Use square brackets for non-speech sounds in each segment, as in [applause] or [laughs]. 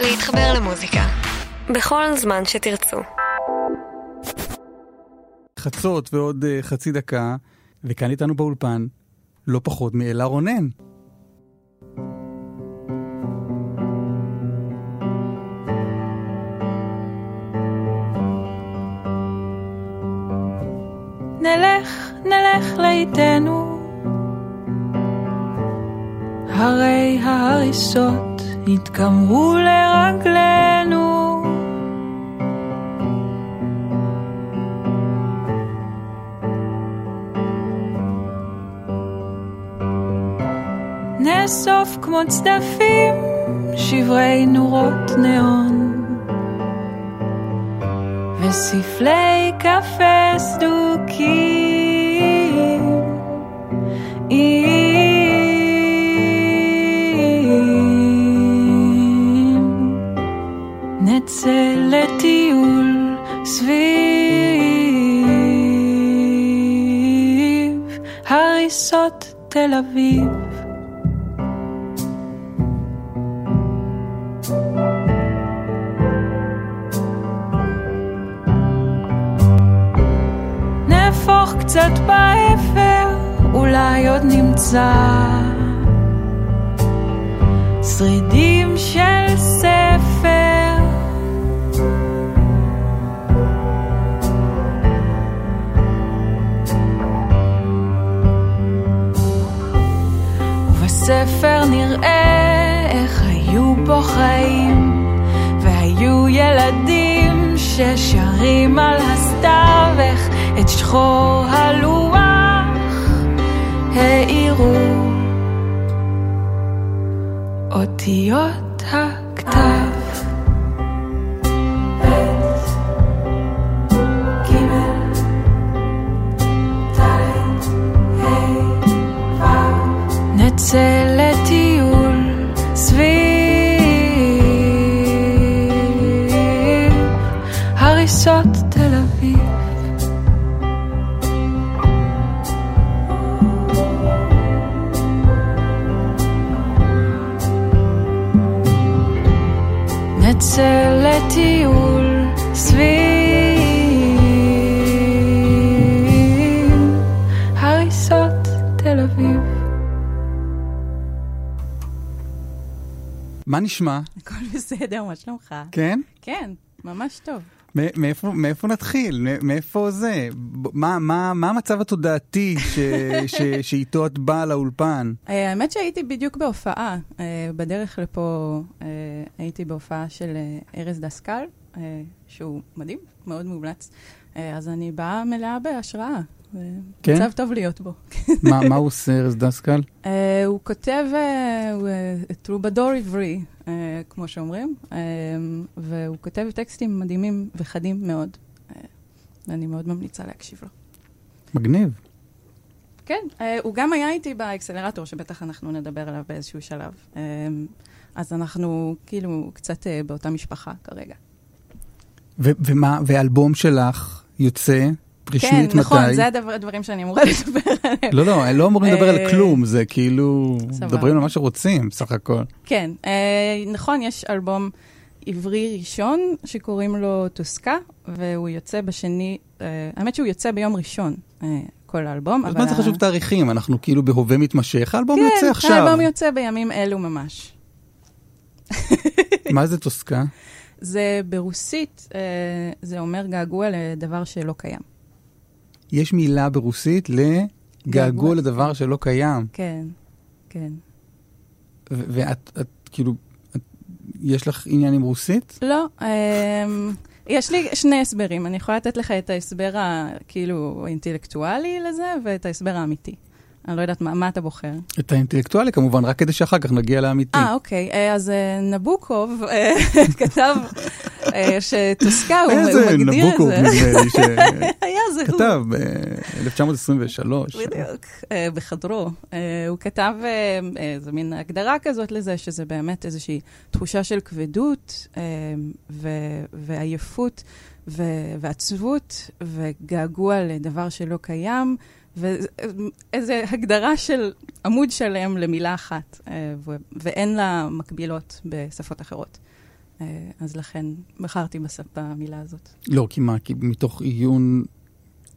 להתחבר למוזיקה. בכל זמן שתרצו. חצות ועוד uh, חצי דקה, וכאן איתנו באולפן, לא פחות מאלה רונן. נלך, נלך לאיתנו, הרי ההריסות התקמרו לרגלינו. נאסוף כמו צדפים שברי נורות ניאון וספלי קפה סדוקים. נצא לטיול סביב הריסות תל אביב. נהפוך קצת באפר, אולי עוד נמצא שרידים של ספר. ובספר נראה איך היו פה חיים, והיו ילדים ששרים על הסתיו, איך את שחור הלוח. האירו אותיות נשמע? הכל בסדר, מה שלומך? כן? כן, ממש טוב. מאיפה, מאיפה נתחיל? מאיפה זה? מה, מה, מה המצב התודעתי ש, [laughs] ש, שאיתו את באה לאולפן? אה, האמת שהייתי בדיוק בהופעה. אה, בדרך לפה אה, הייתי בהופעה של ארז דסקל, שהוא מדהים, מאוד מומלץ. אז אני באה מלאה בהשראה. זה כן? מצב טוב להיות בו. [laughs] מה, מה הוא עושה, ארז דסקל? אה, הוא כותב אה, הוא, אה, טרובדור עברי, אה, כמו שאומרים, אה, והוא כותב טקסטים מדהימים וחדים מאוד. אה, ואני מאוד ממליצה להקשיב לו. מגניב. כן, אה, הוא גם היה איתי באקסלרטור, שבטח אנחנו נדבר עליו באיזשהו שלב. אה, אז אנחנו כאילו קצת אה, באותה משפחה כרגע. ו- ומה, ואלבום שלך יוצא רשמית כן, מתי? נכון, זה הדבר- הדברים שאני אמורה [laughs] לדבר עליהם. לא, לא, לא אמורים לדבר על אה, כלום, זה כאילו, סבבה. מדברים על מה שרוצים, סך הכל. כן, אה, נכון, יש אלבום עברי ראשון שקוראים לו טוסקה, והוא יוצא בשני, אה, האמת שהוא יוצא ביום ראשון, כל האלבום. אבל מה זה חשוב תאריכים? אנחנו כאילו בהווה מתמשך, האלבום יוצא כן, עכשיו. האלבום יוצא בימים אלו ממש. [laughs] מה זה טוסקה? זה ברוסית, זה אומר געגוע לדבר שלא קיים. יש מילה ברוסית לגעגוע געגוע. לדבר שלא קיים. כן, כן. ואת, את, כאילו, את, יש לך עניין עם רוסית? לא, אמ, יש לי שני הסברים. אני יכולה לתת לך את ההסבר הכאילו האינטלקטואלי לזה, ואת ההסבר האמיתי. אני לא יודעת מה, מה אתה בוחר. את האינטלקטואלי כמובן, רק כדי שאחר כך נגיע לאמיתי. אה, אוקיי. אה, אז אה, נבוקוב אה, [laughs] כתב אה, שטוסקה, הוא איזה מגדיר את נבוקוב זה. נדמה לי [laughs] היה זה הוא. שכתב ב-1923. בדיוק, אה, בחדרו. אה, הוא כתב אה, איזה מין הגדרה כזאת לזה, שזה באמת איזושהי תחושה של כבדות אה, ועייפות ועצבות וגעגוע לדבר שלא קיים, ואיזו הגדרה של עמוד שלם למילה אחת, אה, ו- ואין לה מקבילות בשפות אחרות. אה, אז לכן בחרתי במילה הזאת. לא, כי מה? כי מתוך עיון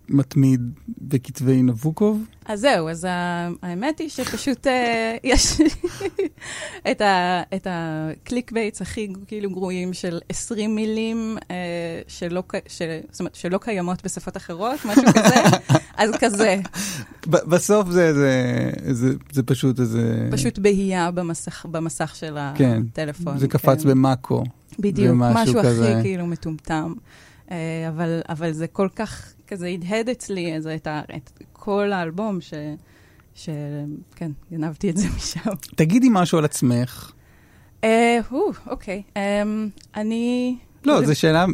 מתמיד בכתבי נבוקוב? אז זהו, אז האמת היא שפשוט אה, [laughs] יש את, ה, את ה clickbaits הכי כאילו גרועים של 20 מילים אה, שלא, ש, זאת אומרת, שלא קיימות בשפות אחרות, משהו כזה, [laughs] אז כזה, בסוף זה, זה, זה, זה פשוט איזה... פשוט בהייה במסך, במסך של כן, הטלפון. זה קפץ כן. במאקו. בדיוק, ומשהו משהו כזה. הכי כאילו מטומטם. אה, אבל, אבל זה כל כך, כזה הדהד אצלי איזה, את, ה, את כל האלבום, ש, ש... כן, גנבתי את זה משם. תגידי משהו על עצמך. אה, אוקיי. אמ, אני... לא, זו שאלה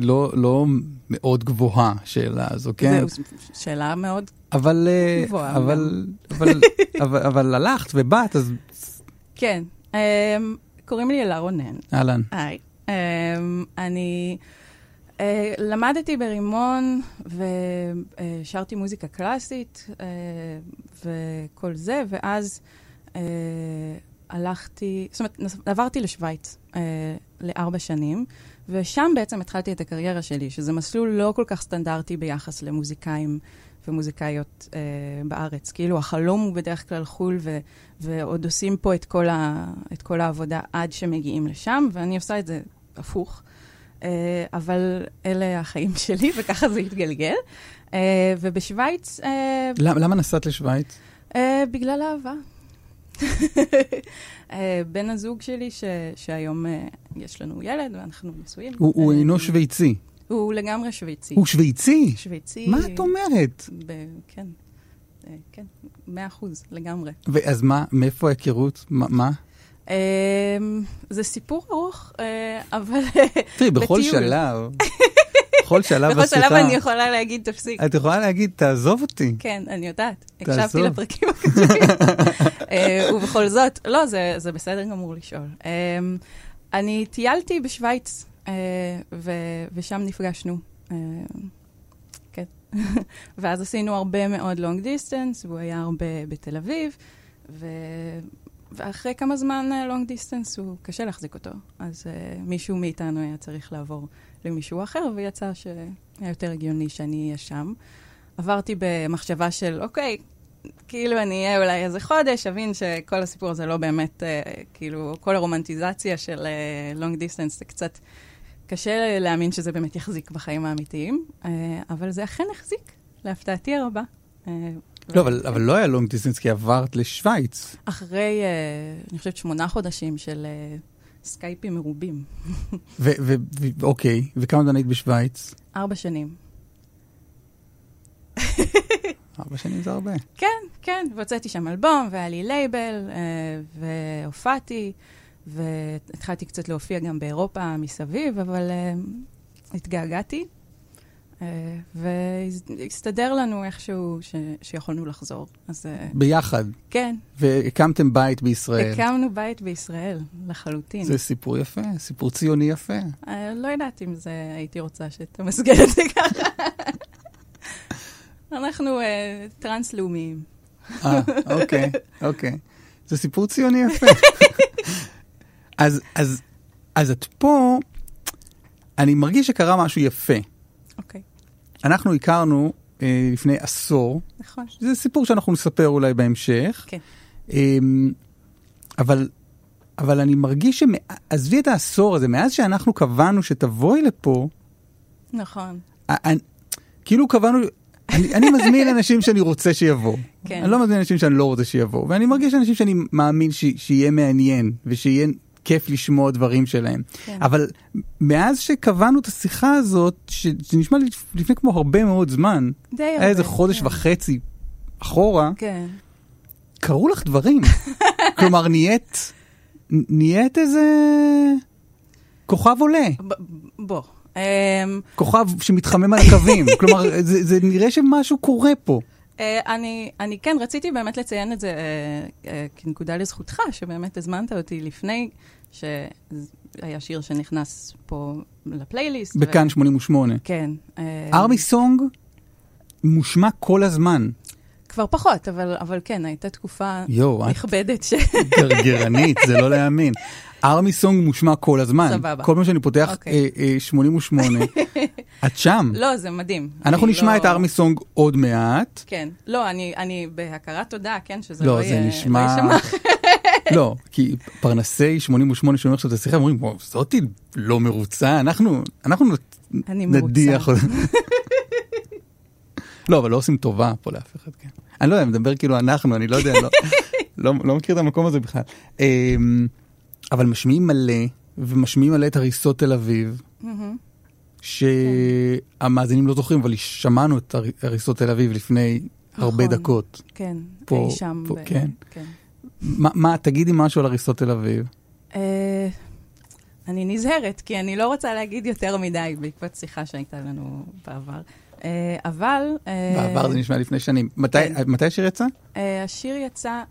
לא, לא מאוד גבוהה, השאלה הזו, כן? זהו, שאלה מאוד... אבל, אה, גבוהה אבל, אבל, [laughs] אבל, אבל הלכת ובאת, אז כן. קוראים לי אלה רונן. אהלן. היי. Um, אני uh, למדתי ברימון ושרתי מוזיקה קלאסית uh, וכל זה, ואז uh, הלכתי, זאת אומרת, עברתי לשוויץ uh, לארבע שנים, ושם בעצם התחלתי את הקריירה שלי, שזה מסלול לא כל כך סטנדרטי ביחס למוזיקאים ומוזיקאיות uh, בארץ. כאילו, החלום הוא בדרך כלל חו"ל, ו, ועוד עושים פה את כל, ה, את כל העבודה עד שמגיעים לשם, ואני עושה את זה הפוך. Uh, אבל אלה החיים שלי, [laughs] וככה זה התגלגל. Uh, ובשוויץ, uh, למה, למה נסעת לשוויץ? בגלל אהבה. [laughs] בן הזוג שלי, ש, שהיום יש לנו ילד ואנחנו נשואים. הוא, הוא אינו שוויצי. הוא לגמרי שוויצי. הוא שוויצי? שוויצי. מה את אומרת? ב- כן, אה, כן, מאה אחוז, לגמרי. אז מה, מאיפה ההיכרות? מה? אמ, זה סיפור ארוך, אה, אבל תראי, בכל. שלב, בכל שלב בכל שלב אני יכולה להגיד, תפסיק. את יכולה להגיד, תעזוב אותי. כן, אני יודעת. הקשבתי לפרקים הקודמים. אה, ובכל זאת, לא, זה בסדר גמור לשאול. אמ, אני טיילתי בשוויץ, אה, ושם נפגשנו. כן. [laughs] ואז עשינו הרבה מאוד long distance, והוא היה הרבה בתל אביב, ו... ואחרי כמה זמן long distance הוא קשה להחזיק אותו. אז אה, מישהו מאיתנו היה צריך לעבור למישהו אחר, ויצא שהיה יותר הגיוני שאני אהיה שם. עברתי במחשבה של, אוקיי, כאילו אני אהיה אולי איזה חודש, אבין שכל הסיפור הזה לא באמת, אה, כאילו, כל הרומנטיזציה של long אה, distance זה קצת קשה להאמין שזה באמת יחזיק בחיים האמיתיים, אה, אבל זה אכן החזיק, להפתעתי הרבה. אה, לא, אבל, אבל לא היה long distance כי עברת לשוויץ. אחרי, אה, אני חושבת, שמונה חודשים של אה, סקייפים מרובים. [laughs] ו- ו- ו- אוקיי, וכמה זמן היית בשוויץ? ארבע שנים. [laughs] ארבע שנים זה הרבה. כן, כן, והוצאתי שם אלבום, והיה לי לייבל, אה, והופעתי, והתחלתי קצת להופיע גם באירופה מסביב, אבל אה, התגעגעתי, והסתדר לנו איכשהו ש- שיכולנו לחזור. אז uh, ביחד. כן, והקמתם בית בישראל. הקמנו בית בישראל, לחלוטין. זה סיפור יפה, סיפור ציוני יפה. אה, לא יודעת אם זה, הייתי רוצה שתמסגר את זה ככה. אנחנו אה, טרנס-לאומיים. אה, אוקיי, אוקיי. זה סיפור ציוני יפה. אז, אז, אז את פה, אני מרגיש שקרה משהו יפה. אוקיי, אנחנו הכרנו אה, לפני עשור, נכון. זה סיפור שאנחנו נספר אולי בהמשך. כן. אמ, אבל, אבל אני מרגיש שעזבי את העשור הזה, מאז שאנחנו קבענו שתבואי לפה, נכון. אני, כאילו קבענו, אני, אני מזמין [laughs] אנשים שאני רוצה שיבואו. כן. אני לא מזמין אנשים שאני לא רוצה שיבואו. ואני מרגיש אנשים שאני מאמין ש, שיהיה מעניין ושיהיה כיף לשמוע דברים שלהם. כן. אבל מאז שקבענו את השיחה הזאת, ש, שנשמע לי לפני כמו הרבה מאוד זמן, די היה הרבה. איזה חודש כן. וחצי אחורה, כן. קרו לך דברים. [laughs] כלומר, נהיית, נהיית איזה כוכב עולה, ב- בוא. אמ, כוכב שמתחמם על הקווים. [laughs] כלומר, זה, זה נראה שמשהו קורה פה. אה, אני, אני כן רציתי באמת לציין את זה אה, אה, כנקודה לזכותך, שבאמת הזמנת אותי לפני שהיה שיר שנכנס פה לפלייליסט. ו- בכאן 88. כן. אה, ארמי סונג מושמע כל הזמן. כבר פחות, אבל, אבל כן, הייתה תקופה את נכבדת ש... גרגרנית, זה לא להאמין. ארמי סונג מושמע כל הזמן. סבבה. כל פעם שאני פותח אוקיי. אה, אה, 88, [laughs] את שם. לא, זה מדהים. אנחנו נשמע לא- את ארמי סונג עוד מעט. כן. לא, אני, אני בהכרת תודה, כן, שזה לא, לא, זה יהיה... נשמע... לא יישמע. [laughs] לא, כי פרנסי 88 שומעים עכשיו את השיחה, אומרים, "וואו, זאתי לא מרוצה, אנחנו, אנחנו אני נדיח מרוצה. אותה. לא, אבל לא עושים טובה פה לאף אחד, כן. אני לא יודע, אני מדבר כאילו אנחנו, אני לא יודע, לא, [laughs] לא, לא מכיר את המקום הזה בכלל. אמ, אבל משמיעים מלא, ומשמיעים מלא את הריסות תל אביב. שהמאזינים לא זוכרים, אבל שמענו את הר- הריסות תל אביב לפני הרבה נכון. דקות. כן, אי שם. ב- כן. מה, מה, תגידי משהו על הריסות תל אביב. אה, אני נזהרת, כי אני לא רוצה להגיד יותר מדי בעקבות שיחה שהייתה לנו בעבר. אה, אבל... אה, בעבר זה נשמע לפני שנים. מתי, כן. מתי השיר יצא? השיר יצא,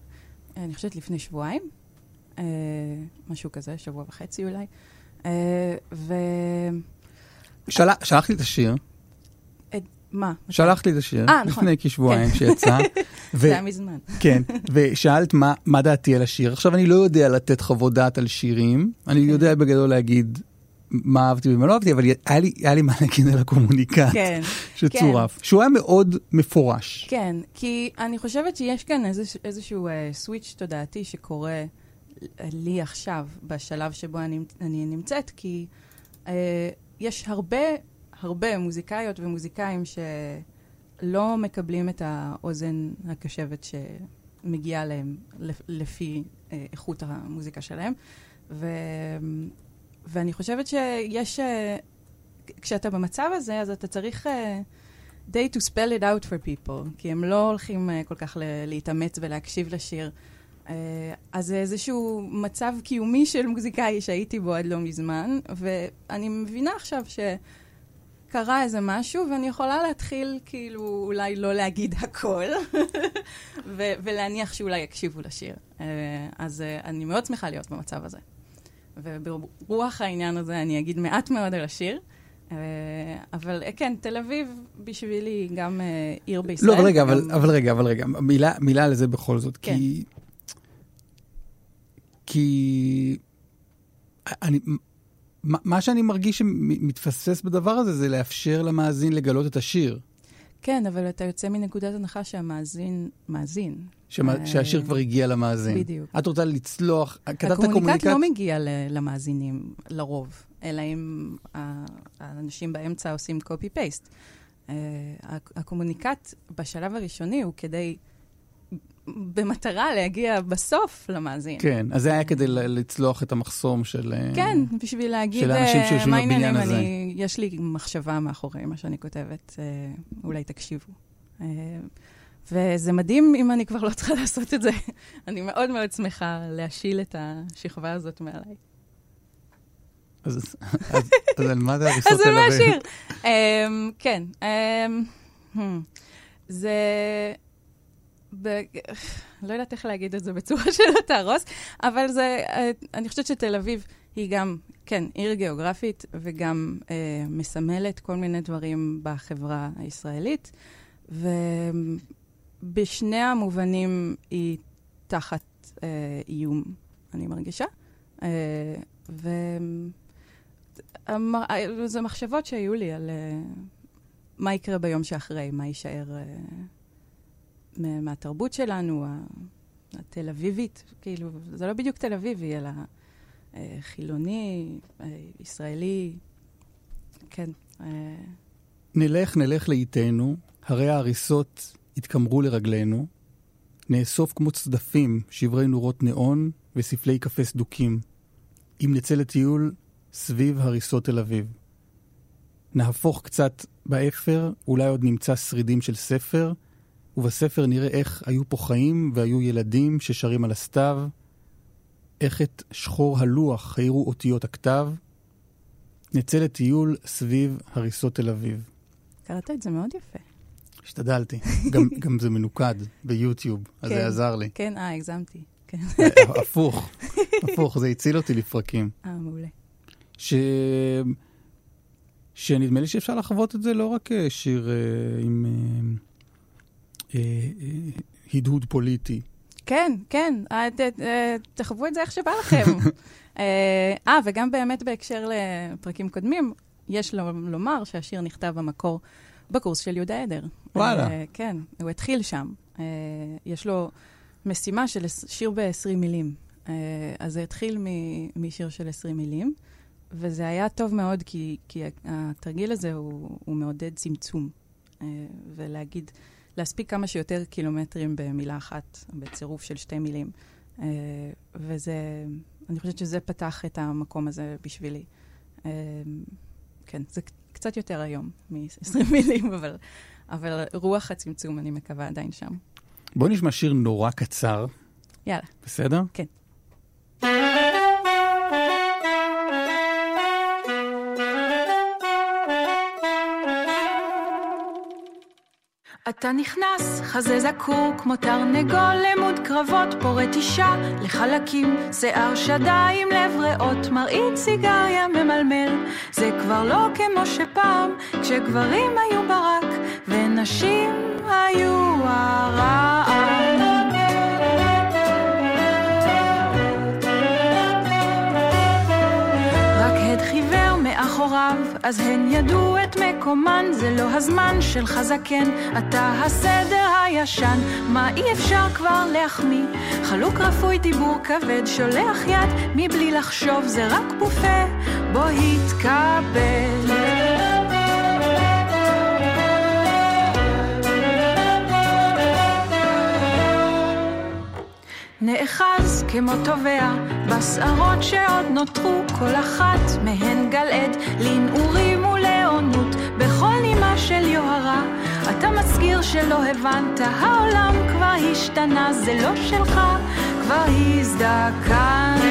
אני חושבת לפני שבועיים, משהו כזה, שבוע וחצי אולי. אה, ומה? של... שלחת לי את השיר, שלחת לי את השיר, אה, נכון. לפני כשבועיים שיצא. [laughs] ו... זה היה מזמן. כן, ושאלת מה, מה דעתי על השיר. עכשיו, אני לא יודע לתת חוות דעת על שירים, אני כן. יודע בגדול להגיד מה אהבתי ומה לא אהבתי, אבל היה לי, היה לי מה להגיד על הקומוניקט כן, שצורף, שהוא היה מאוד מפורש. כן, כי אני חושבת שיש כאן איזשהו אה, סוויץ' תודעתי שקורה לי עכשיו, בשלב שבו אני, אני נמצאת, כי אה, יש הרבה, הרבה מוזיקאיות ומוזיקאים שלא מקבלים את האוזן הקשבת שמגיעה להם לפ- לפי אה, איכות המוזיקה שלהם. ו, ואני חושבת שיש... אה, כשאתה במצב הזה, אז אתה צריך... אה, די to spell it out for people, כי הם לא הולכים uh, כל כך ל- להתאמץ ולהקשיב לשיר. Uh, אז זה איזשהו מצב קיומי של מוזיקאי שהייתי בו עד לא מזמן, ואני מבינה עכשיו שקרה איזה משהו, ואני יכולה להתחיל כאילו אולי לא להגיד הכל, [laughs] ו- ולהניח שאולי יקשיבו לשיר. Uh, אז uh, אני מאוד שמחה להיות במצב הזה. וברוח העניין הזה אני אגיד מעט מאוד על השיר. אה, אבל כן, תל אביב בשבילי היא גם עיר בישראל. לא, אבל רגע, אבל, גם- אבל רגע, אבל רגע, מילה, מילה על זה בכל זאת, כן. כי... כי... אני, מה שאני מרגיש שמתפספס בדבר הזה, זה לאפשר למאזין לגלות את השיר. כן, אבל אתה יוצא מנקודת הנחה שהמאזין מאזין. שמה, אה, שהשיר כבר הגיע למאזין. בדיוק. את רוצה לצלוח, כתבת הקומוניקט קומוניקט... לא מגיע למאזינים לרוב, אלא אם האנשים באמצע עושים copy-paste. אה, הק- הקומוניקט בשלב הראשוני הוא כדי, במטרה להגיע בסוף למאזין. כן, אז זה היה כדי לצלוח את המחסום של... אה, כן, בשביל להגיד, של האנשים אה, שיושבים מה בבניין הזה. אני, יש לי מחשבה מאחורי מה שאני כותבת, אה, אולי תקשיבו. וזה מדהים אם אני כבר לא צריכה [laughs] לעשות את זה. אני מאוד מאוד שמחה להשיל את השכבה הזאת מעליי. אז, אז, אז על מה זה [laughs] הריסות אז זה תל מה אביב? השיר. אמ, כן. אמ, hmm, זה... ב... לא יודעת איך להגיד את זה בצורה [laughs] שלא תהרוס, אבל זה... אה, אני חושבת שתל אביב היא גם, כן, עיר גיאוגרפית, וגם אה, מסמלת כל מיני דברים בחברה הישראלית, ובשני המובנים היא תחת אה, איום, אני מרגישה. אה, ו... המ- אה, זה מחשבות שהיו לי על אה, מה יקרה ביום שאחרי, מה יישאר מה- מהתרבות שלנו, התל אביבית, כאילו, זה לא בדיוק תל אביבי, אלא אה, חילוני, אה, ישראלי, כן. אה, נלך, נלך לאיתנו, הרי ההריסות התקמרו לרגלינו, נאסוף כמו צדפים שברי נורות ניאון וספלי קפה סדוקים. אם נצא לטיול סביב הריסות תל אביב. נהפוך קצת באפר, אולי עוד נמצא שרידים של ספר, ובספר נראה איך היו פה חיים והיו ילדים ששרים על הסתיו, איך את שחור הלוח האירו אותיות הכתב. נצא לטיול סביב הריסות תל אביב. קראת את זה מאוד יפה. השתדלתי. גם, [laughs] גם זה מנוקד ביוטיוב, אז כן. זה עזר לי. כן, אה, הגזמתי. כן, הפוך, הפוך, זה הציל אותי לפרקים. אה, מעולה. ש... שנדמה לי שאפשר לחוות את זה לא רק אה, שיר אה, עם אה, אה, אה, הדהוד פוליטי, כן, כן, אה, אה, תחוו את זה איך שבא לכם. [laughs] אה, אה, וגם באמת בהקשר לפרקים קודמים, יש לו- לומר שהשיר נכתב במקור בקורס של יהודה עדר. וואלה. אה, כן, הוא התחיל שם. אה, יש לו משימה של שיר ב-20 מילים. אה, אז זה התחיל משיר של 20 מילים, וזה היה טוב מאוד, כי, כי התרגיל הזה הוא, הוא מעודד צמצום. אה, ולהגיד, להספיק כמה שיותר קילומטרים במילה אחת, בצירוף של שתי מילים. אה, וזה, אני חושבת שזה פתח את המקום הזה בשבילי. אה, כן, זה קצת יותר היום מ-20 [laughs] מילים, אבל, אבל רוח הצמצום, אני מקווה, עדיין שם. בוא נשמע שיר נורא קצר, יאללה. בסדר? כן. אתה נכנס, חזה זקור כמו תרנגול למוד קרבות, פורט אישה לחלקים, שיער שדיים, לב ריאות, מרעית סיגריה ממלמל. זה כבר לא כמו שפעם, כשגברים היו ברק, ונשים היו הרעם. מאחוריו, אז הן ידעו את מקומן, זה לא הזמן של חזקן, אתה הסדר הישן, מה אי אפשר כבר להחמיא? חלוק רפוי דיבור כבד, שולח יד מבלי לחשוב, זה רק בופה, בוא התקבל. נאחז כמו תובע בשערות שעוד נותרו כל אחת מהן גל עד. לנעורים ולעונות בכל נימה של יוהרה. אתה מסגיר שלא הבנת העולם כבר השתנה זה לא שלך כבר הזדקנת.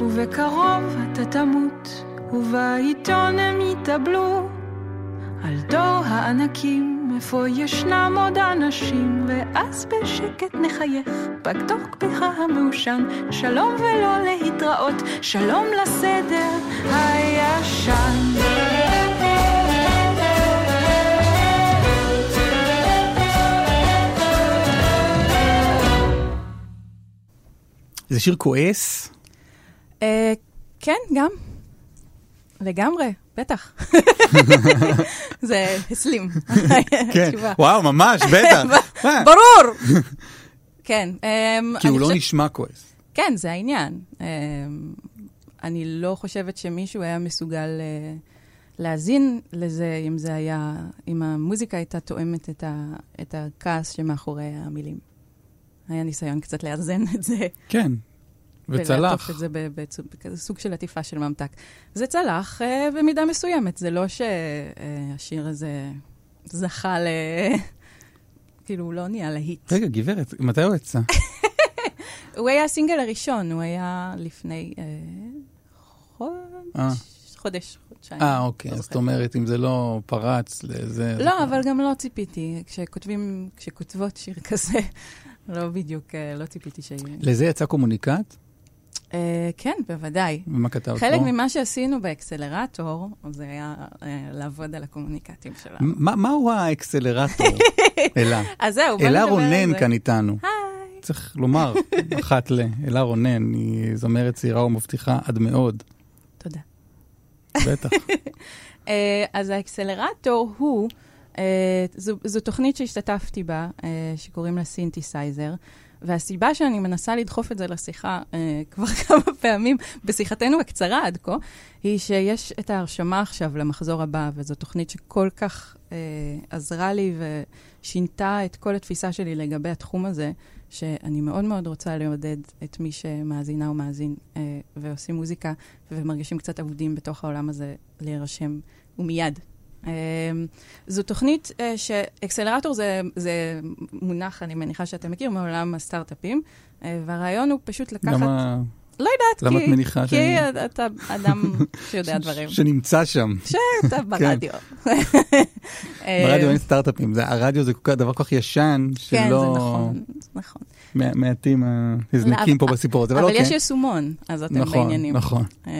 ובקרוב אתה תמות ובעיתון הם יתאבלו. על דור הענקים, איפה ישנם עוד אנשים, ואז בשקט נחייך, בקדוקבך המעושן, שלום ולא להתראות, שלום לסדר הישן. זה שיר כועס? אה, כן, גם. לגמרי, בטח. [laughs] זה הסלים. כן. וואו, ממש, בטח. [laughs] ברור! [laughs] כן. אמ, כי הוא לא נשמע כועס. כן, זה העניין. אמ, אני לא חושבת שמישהו היה מסוגל אה, להאזין לזה אם זה היה, אם המוזיקה הייתה תואמת את, ה, את הכעס שמאחורי המילים. היה ניסיון קצת לאזן את זה. כן. ולעטוף וצלח. את זה בכזה סוג של עטיפה של ממתק. זה צלח אה, במידה מסוימת, זה לא שהשיר הזה זכה ל... [laughs] כאילו, הוא לא נהיה להיט. רגע, גברת, מתי הוא יצא? [laughs] הוא היה הסינגל הראשון, הוא היה לפני אה, חודש, אה. חודש, חודשיים. אה, אוקיי, לא. זאת אומרת, אם זה לא פרץ לזה... לא, אבל גם לא ציפיתי. כשכותבים, כשכותבות שיר כזה, [laughs] לא בדיוק, אה, לא ציפיתי שיהיה. לזה יצא קומוניקט? אה, כן, בוודאי. ומה כתבת חלק בו? ממה שעשינו באקסלרטור, זה היה אה, לעבוד על הקומוניקטים שלנו. מה- מהו האקסלרטור? [laughs] אלה. אז זהו, בוא נדבר אלה על רונן זה. כאן איתנו. היי. צריך לומר, [laughs] אחת ל... אלה רונן, היא זמרת צעירה ומבטיחה עד מאוד. תודה. בטח. [laughs] אה, אז האקסלרטור הוא, אה, זו, זו תוכנית שהשתתפתי בה, אה, שקוראים לה סינתסייזר, והסיבה שאני מנסה לדחוף את זה לשיחה אה, כבר [laughs] כמה פעמים, בשיחתנו הקצרה עד כה, היא שיש את ההרשמה עכשיו למחזור הבא, וזו תוכנית שכל כך אה, עזרה לי ושינתה את כל התפיסה שלי לגבי התחום הזה, שאני מאוד מאוד רוצה לעודד את מי שמאזינה או מאזין אה, ועושים מוזיקה ומרגישים קצת אבודים בתוך העולם הזה, להירשם ומיד. אה, זו תוכנית אה, שאקסלרטור זה, זה מונח, אני מניחה שאתה מכיר, מעולם הסטארט-אפים, אה, והרעיון הוא פשוט לקחת... למה לא יודעת, למה כי, את מניחה כי שאני- אתה אדם [laughs] שיודע דברים. שנמצא שם. שאתה ברדיו. אה, [laughs] ברדיו אין סטארט-אפים, זה- הרדיו זה דבר כל כך ישן, כן, שלא... זה נכון, נכון. מע- מעטים הנזנקים אבל- פה בסיפור הזה, אבל אבל אוקיי. יש יישומון, אז אתם נכון, בעניינים. נכון. אמ,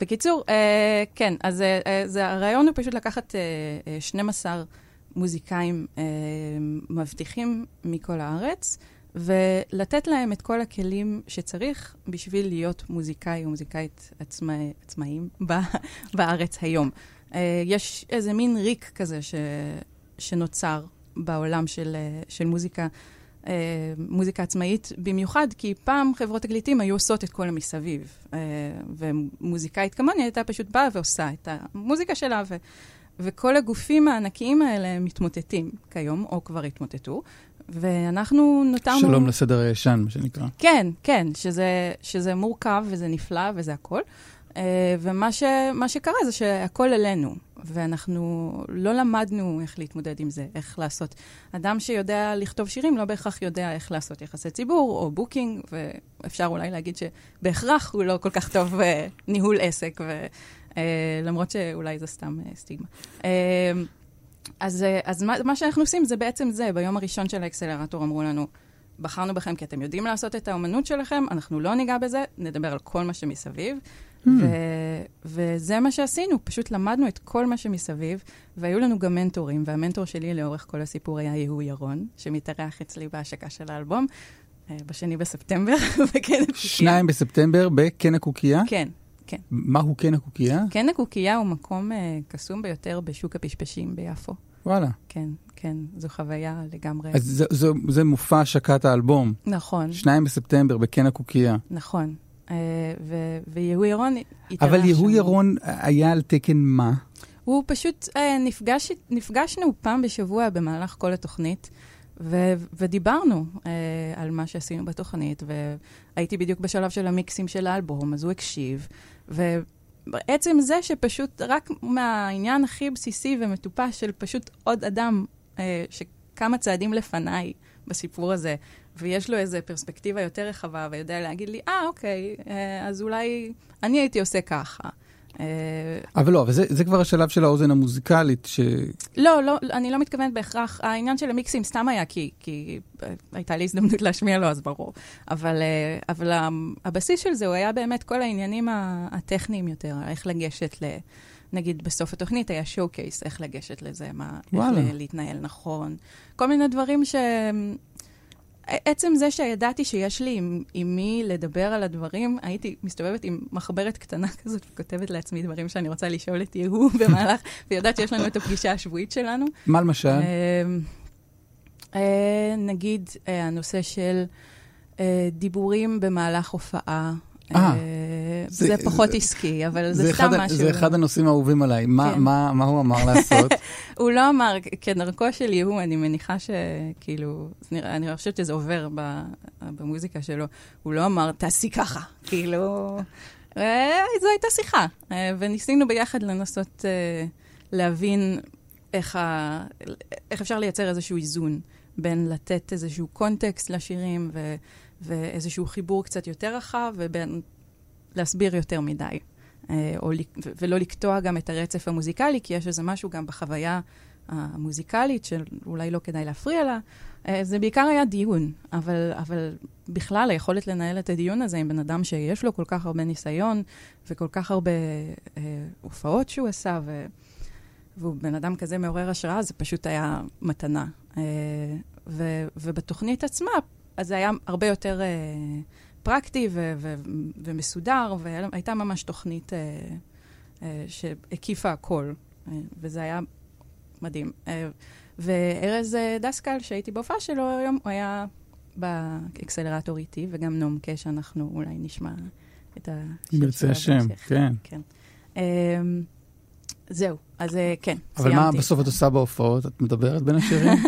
בקיצור, אה, כן, אז אה, אה, זה, הרעיון הוא פשוט לקחת אה, אה, 12 מוזיקאים אה, מבטיחים מכל הארץ, ולתת להם את כל הכלים שצריך בשביל להיות מוזיקאי או מוזיקאית עצמא, עצמאיים ב, בארץ היום. אה, יש איזה מין ריק כזה ש, שנוצר בעולם של, אה, של מוזיקה. אה, מוזיקה עצמאית, במיוחד כי פעם חברות תקליטים היו עושות את כל המסביב. אה, ומוזיקאית כמוני הייתה פשוט באה ועושה את המוזיקה שלה, ו, וכל הגופים הענקיים האלה מתמוטטים כיום, או כבר התמוטטו, ואנחנו נותרנו... שלום לסדר הישן, מה שנקרא. כן, כן, שזה, שזה מורכב וזה נפלא וזה הכל. אה, ומה ש, שקרה זה שהכל עלינו, ואנחנו לא למדנו איך להתמודד עם זה, איך לעשות. אדם שיודע לכתוב שירים לא בהכרח יודע איך לעשות יחסי ציבור או booking, ואפשר אולי להגיד שבהכרח הוא לא כל כך טוב בניהול עסק, ו, אה, למרות שאולי זה סתם אה, סטיגמה. אז, אז מה, מה שאנחנו עושים זה בעצם זה, ביום הראשון של האקסלרטור אמרו לנו, בחרנו בכם כי אתם יודעים לעשות את האומנות שלכם, אנחנו לא ניגע בזה, נדבר על כל מה שמסביב. Mm. ו- וזה מה שעשינו, פשוט למדנו את כל מה שמסביב, והיו לנו גם מנטורים, והמנטור שלי לאורך כל הסיפור היה יהוא ירון, שמתארח אצלי בהשקה של האלבום, אה, בשני בספטמבר, [laughs] בקן הקוקייה. שניים בספטמבר בקן הקוקייה? כן, כן. מהו קן הקוקייה? קן הקוקייה הוא מקום uh, קסום ביותר בשוק הפשפשים ביפו. וואלה. כן, כן, זו חוויה לגמרי. אז זה, זה, זה מופע השקת האלבום. נכון. שניים בספטמבר בקן הקוקייה. נכון. אה, ויהוא ירון התארח אבל יהוא ירון היה על תקן מה? הוא פשוט, אה, נפגש, נפגשנו פעם בשבוע במהלך כל התוכנית, ו, ודיברנו אה, על מה שעשינו בתוכנית, והייתי בדיוק בשלב של המיקסים של האלבום, אז הוא הקשיב, ובעצם זה שפשוט רק מהעניין הכי בסיסי ומטופש של פשוט עוד אדם אה, שכמה צעדים לפניי בסיפור הזה, ויש לו איזו פרספקטיבה יותר רחבה, ויודע להגיד לי, אה, אוקיי, אה, אז אולי אני הייתי עושה ככה. אה, אבל לא, אבל זה, זה כבר השלב של האוזן המוזיקלית, ש... לא, לא, אני לא מתכוונת בהכרח. העניין של המיקסים סתם היה כי, כי אה, הייתה לי הזדמנות [laughs] להשמיע לו, אז ברור. אבל, אבל הבסיס של זה הוא היה באמת כל העניינים הטכניים יותר, איך לגשת ל... נגיד בסוף התוכנית היה שואו קייס, איך לגשת לזה, מה, וואלה. איך להתנהל נכון. כל מיני דברים ש... עצם זה שידעתי שיש לי עם, עם מי לדבר על הדברים, הייתי מסתובבת עם מחברת קטנה [laughs] כזאת וכותבת לעצמי דברים שאני רוצה לשאול את יהוא [laughs] במהלך, ויודעת שיש לנו את הפגישה השבועית שלנו. מה למשל? אה, אה, נגיד אה, הנושא של אה, דיבורים במהלך הופעה. אה, אה זה, זה פחות זה, עסקי, אבל זה, זה סתם אחד, משהו. זה אחד הנושאים האהובים עליי. מה, כן. מה, מה הוא אמר לעשות? [laughs] הוא לא אמר, כדרכו של יהוא, אני מניחה שכאילו, אני חושבת שזה עובר במוזיקה שלו. הוא לא אמר, תעשי ככה. כאילו, אה, זו הייתה שיחה. וניסינו ביחד לנסות להבין איך, ה, איך אפשר לייצר איזשהו איזון בין לתת איזשהו קונטקסט לשירים ו... ואיזשהו חיבור קצת יותר רחב, ובין להסביר יותר מדי. אה, או, ולא לקטוע גם את הרצף המוזיקלי, כי יש איזה משהו גם בחוויה המוזיקלית שאולי לא כדאי להפריע לה. אה, זה בעיקר היה דיון, אבל, אבל בכלל היכולת לנהל את הדיון הזה עם בן אדם שיש לו כל כך הרבה ניסיון וכל כך הרבה אה, הופעות שהוא עשה, ו, והוא בן אדם כזה מעורר השראה, זה פשוט היה מתנה. אה, ו, ובתוכנית עצמה, אז זה היה הרבה יותר... אה, פרקטי ו- ו- ומסודר, והייתה ממש תוכנית אה, אה, שהקיפה הכל, אה, וזה היה מדהים. אה, וארז אה, דסקל, שהייתי בהופעה שלו היום, הוא היה באקסלרטור איתי, וגם נועם קש, אנחנו אולי נשמע את השם שלו. ברצה השם, כן. כן. אה, זהו, אז אה, כן, אבל סיימתי. אבל מה בסוף את עושה בהופעות? את מדברת בין השירים?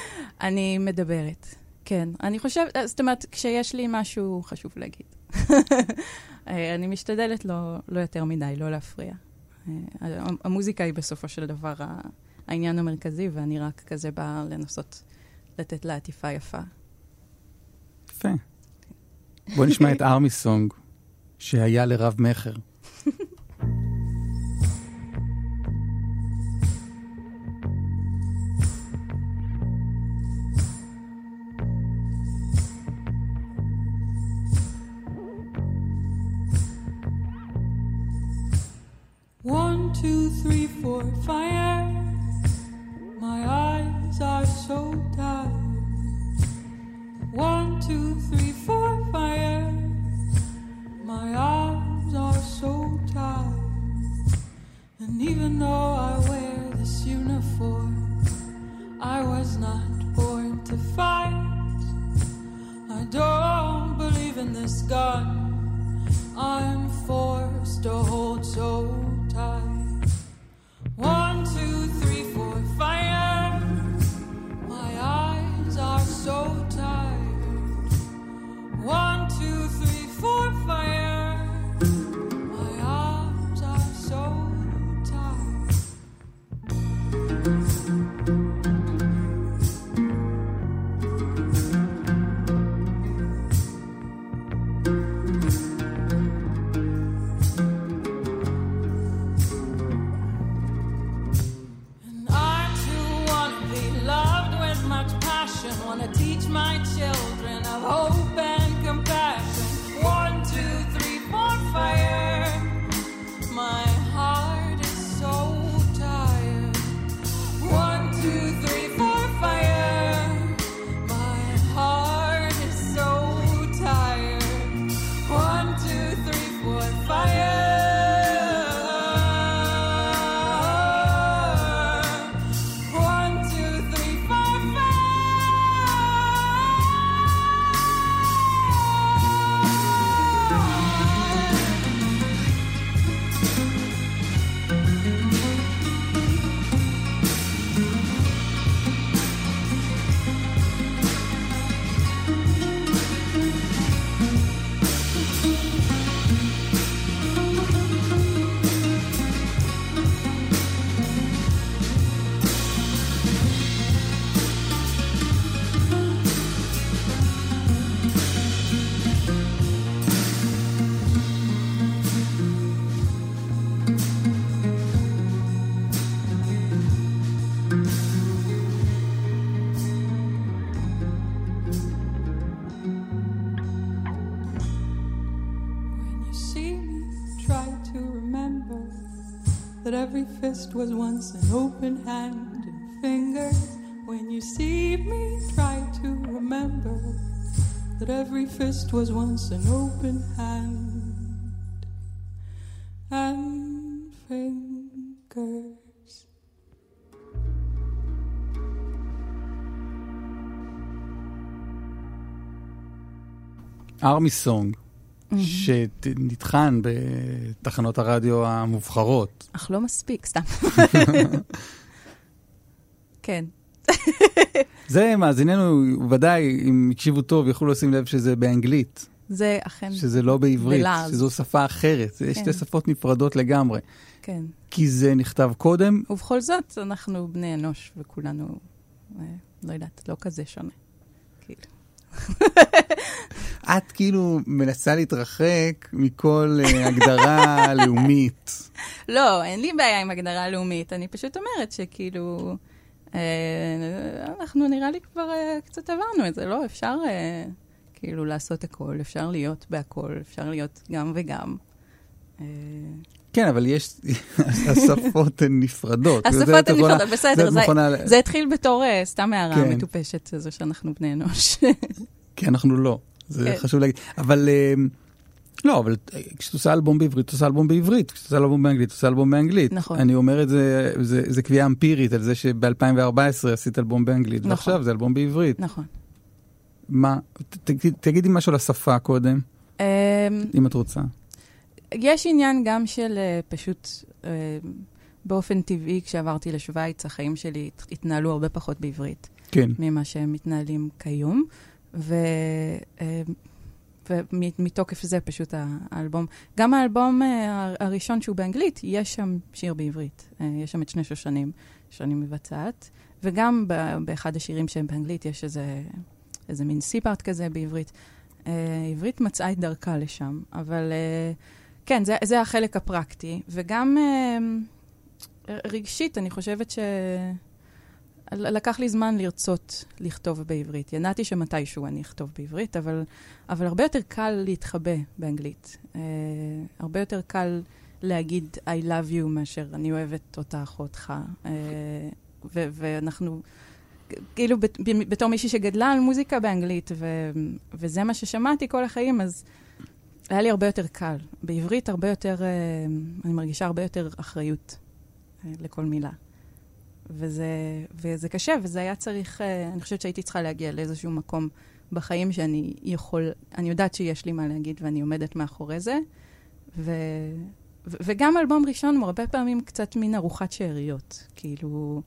[laughs] אני מדברת. כן, אני חושבת, אה, זאת אומרת, כשיש לי משהו חשוב להגיד. [laughs] אה, אני משתדלת לא, לא יותר מדי, לא להפריע. אה, המוזיקה היא בסופו של דבר העניין המרכזי, ואני רק כזה באה לנסות לתת לה עטיפה יפה. יפה. בוא נשמע את [laughs] ארמי סונג, שהיה [laughs] One, two, three, four, fire. My eyes are so tired. One, two, three, four, fire. My arms are so tired. And even though I wear this uniform, I was not born to fight. I don't believe in this God fist was once an open hand and fingers. When you see me, try to remember that every fist was once an open hand and fingers. army song שנטחן בתחנות הרדיו המובחרות. אך לא מספיק, סתם. [laughs] כן. זה, מאזיננו, ודאי, אם הקשיבו טוב, יכלו לשים לב שזה באנגלית, זה אכן, שזה לא בעברית, בלעז. שזו שפה אחרת. כן. שתי שפות נפרדות לגמרי. כן. כי זה נכתב קודם, ובכל זאת, אנחנו בני אנוש, וכולנו, אה, לא יודעת, לא כזה שונה. כאילו. [laughs] את כאילו מנסה להתרחק מכל אה, הגדרה [laughs] לאומית. לא, אין לי בעיה עם הגדרה לאומית, אני פשוט אומרת שכאילו, אה, אנחנו נראה לי כבר אה, קצת עברנו את זה, לא? אפשר אה, כאילו לעשות הכל, אפשר להיות בהכל, אפשר להיות גם וגם. כן, אבל יש, [laughs] השפות הן נפרדות. השפות הן נפרדות, בסדר, זה- זה התחיל בתור אה, סתם הערה כן. מטופשת, זה שאנחנו בני אנוש. כי אנחנו לא, זה כן. חשוב להגיד. אבל אה, לא, אבל אה, כשאת עושה אלבום בעברית, את עושה אלבום בעברית, כשאת עושה אלבום באנגלית, את עושה אלבום באנגלית. נכון. אני אומר את זה, זה, זה קביעה אמפירית על זה שב-2014 עשית אלבום באנגלית, נכון. ועכשיו זה אלבום בעברית. נכון. מה, ת, ת, תגידי משהו על השפה קודם, אמ, אם את רוצה. יש עניין גם של אה, פשוט, אה, באופן טבעי, כשעברתי לשוויץ, החיים שלי הת- התנהלו הרבה פחות בעברית כן. ממה שהם מתנהלים כיום. ו... אה, ומתוקף זה פשוט האלבום, גם האלבום אה, הראשון שהוא באנגלית, יש שם שיר בעברית. אה, יש שם את שני שושנים שאני מבצעת, וגם באחד השירים שהם באנגלית יש איזה, איזה מין סיפארט כזה בעברית. אה, עברית מצאה את דרכה לשם, אבל אה, כן, זה, זה החלק הפרקטי. וגם אה, רגשית, אני חושבת ש... לקח לי זמן לרצות לכתוב בעברית. ידעתי שמתישהו אני אכתוב בעברית, אבל, אבל הרבה יותר קל להתחבא באנגלית. אה, הרבה יותר קל להגיד I love you מאשר אני אוהבת אותך או אותך. אה, ו- ואנחנו, כאילו, בתור מישהי שגדלה על מוזיקה באנגלית, ו- וזה מה ששמעתי כל החיים, אז היה לי הרבה יותר קל. בעברית הרבה יותר, אה, אני מרגישה הרבה יותר אחריות אה, לכל מילה. וזה, וזה קשה, וזה היה צריך, אה, אני חושבת שהייתי צריכה להגיע לאיזשהו מקום בחיים שאני יכול, אני יודעת שיש לי מה להגיד ואני עומדת מאחורי זה. ו, ו, וגם אלבום ראשון הוא הרבה פעמים קצת מין ארוחת שאריות. כאילו,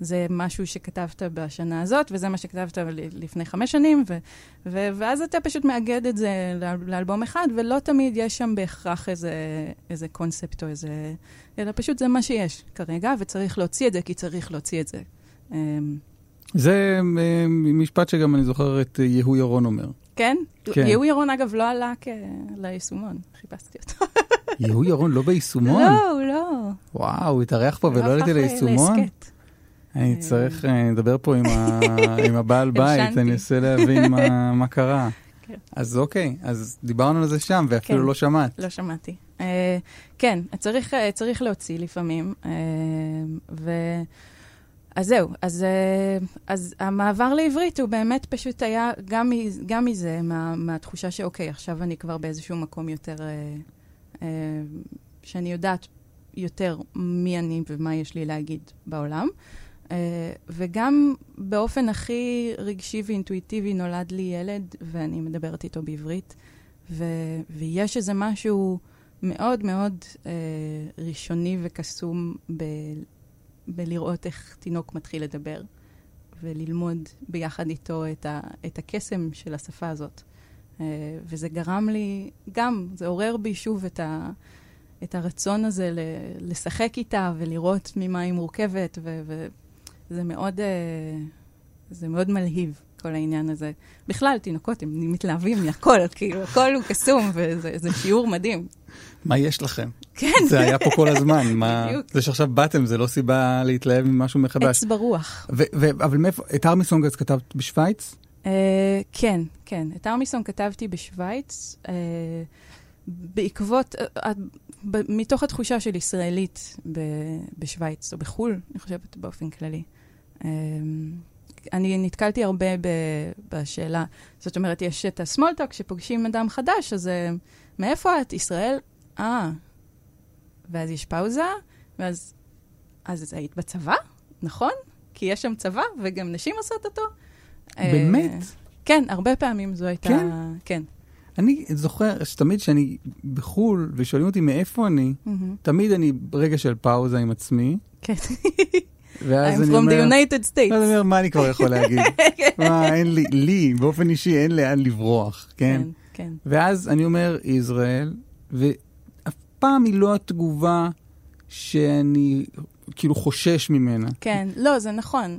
זה משהו שכתבת בשנה הזאת, וזה מה שכתבת לפני חמש שנים, ו, ו, ואז אתה פשוט מאגד את זה לאל- לאלבום אחד, ולא תמיד יש שם בהכרח איזה, איזה קונספט או איזה... אלא פשוט זה מה שיש כרגע, וצריך להוציא את זה, כי צריך להוציא את זה. אמ, זה אה, משפט שגם אני זוכר את יהוא ירון אומר. כן? כן. יהוא ירון, אגב, לא עלה כ... ליישומון, חיפשתי אותו. יהוא ירון לא [laughs] ביישומון? לא, לא. וואו, הוא התארח פה הוא ולא עליתי ליישומון? להסכת. אני צריך אה, לדבר פה עם [laughs] הבעל בית. אני אנסה להבין [laughs] מה- קרה. כן. אז אוקיי, אז דיברנו על זה שם, ואפילו כן. לא שמעת. לא שמעתי. Uh, כן, צריך, להוציא לפעמים. אז זהו, אז, אז המעבר לעברית הוא באמת פשוט היה גם, גם מזה, מה, מהתחושה שאוקיי, עכשיו אני כבר באיזשהו מקום יותר, שאני יודעת יותר מי אני ומה יש לי להגיד בעולם. וגם באופן הכי רגשי ואינטואיטיבי נולד לי ילד, ואני מדברת איתו בעברית. ו- ויש איזה משהו מאוד מאוד אה, ראשוני וקסום ב- בלראות איך תינוק מתחיל לדבר, וללמוד ביחד איתו את, ה- את הקסם של השפה הזאת. אה, וזה גרם לי, גם, זה עורר בי שוב את, ה- את הרצון הזה ל- לשחק איתה ולראות ממה היא מורכבת, ו- וזה מאוד, אה, זה מאוד מלהיב. כל העניין הזה. בכלל, תינוקות, הם מתלהבים מהכל, [laughs] כאילו, הכל הוא קסום, וזה זה שיעור מדהים. מה יש לכם? כן, זה היה פה כל הזמן. מה- בדיוק. זה שעכשיו באתם, זה לא סיבה להתלהב ממשהו מחדש. עץ ברוח. ו- ו- אבל מאיפה, את ארמיסונג אז כתבת בשוויץ? אה, כן, כן. את ארמיסון כתבתי בשוויץ, אה, בעקבות, אה, אה, מתוך התחושה של ישראלית ב- בשוויץ, או בחו"ל, אני חושבת באופן כללי. אה, אני נתקלתי הרבה ב- בשאלה, זאת אומרת, יש את הסמולטוק, שפוגשים אדם חדש, אז אה, מאיפה את? ישראל? אה. ואז יש פאוזה, ואז, אז היית בצבא, נכון? כי יש שם צבא, וגם נשים עושות אותו. באמת? כן, הרבה פעמים זו הייתה... כן? כן. אני זוכר שתמיד כשאני בחו"ל ושואלים אותי מאיפה אני, מהמם. תמיד אני ברגע של פאוזה עם עצמי, כן. ואז I'm אני from אומר, the United ואז אני States. אומר, מה אני כבר יכול להגיד? [laughs] מה, אין לי, לי, באופן אישי, אין לאן לברוח, כן? כן, כן. ואז אני אומר, ישראל, ואף פעם היא לא התגובה שאני כאילו חושש ממנה. כן, לא, זה נכון.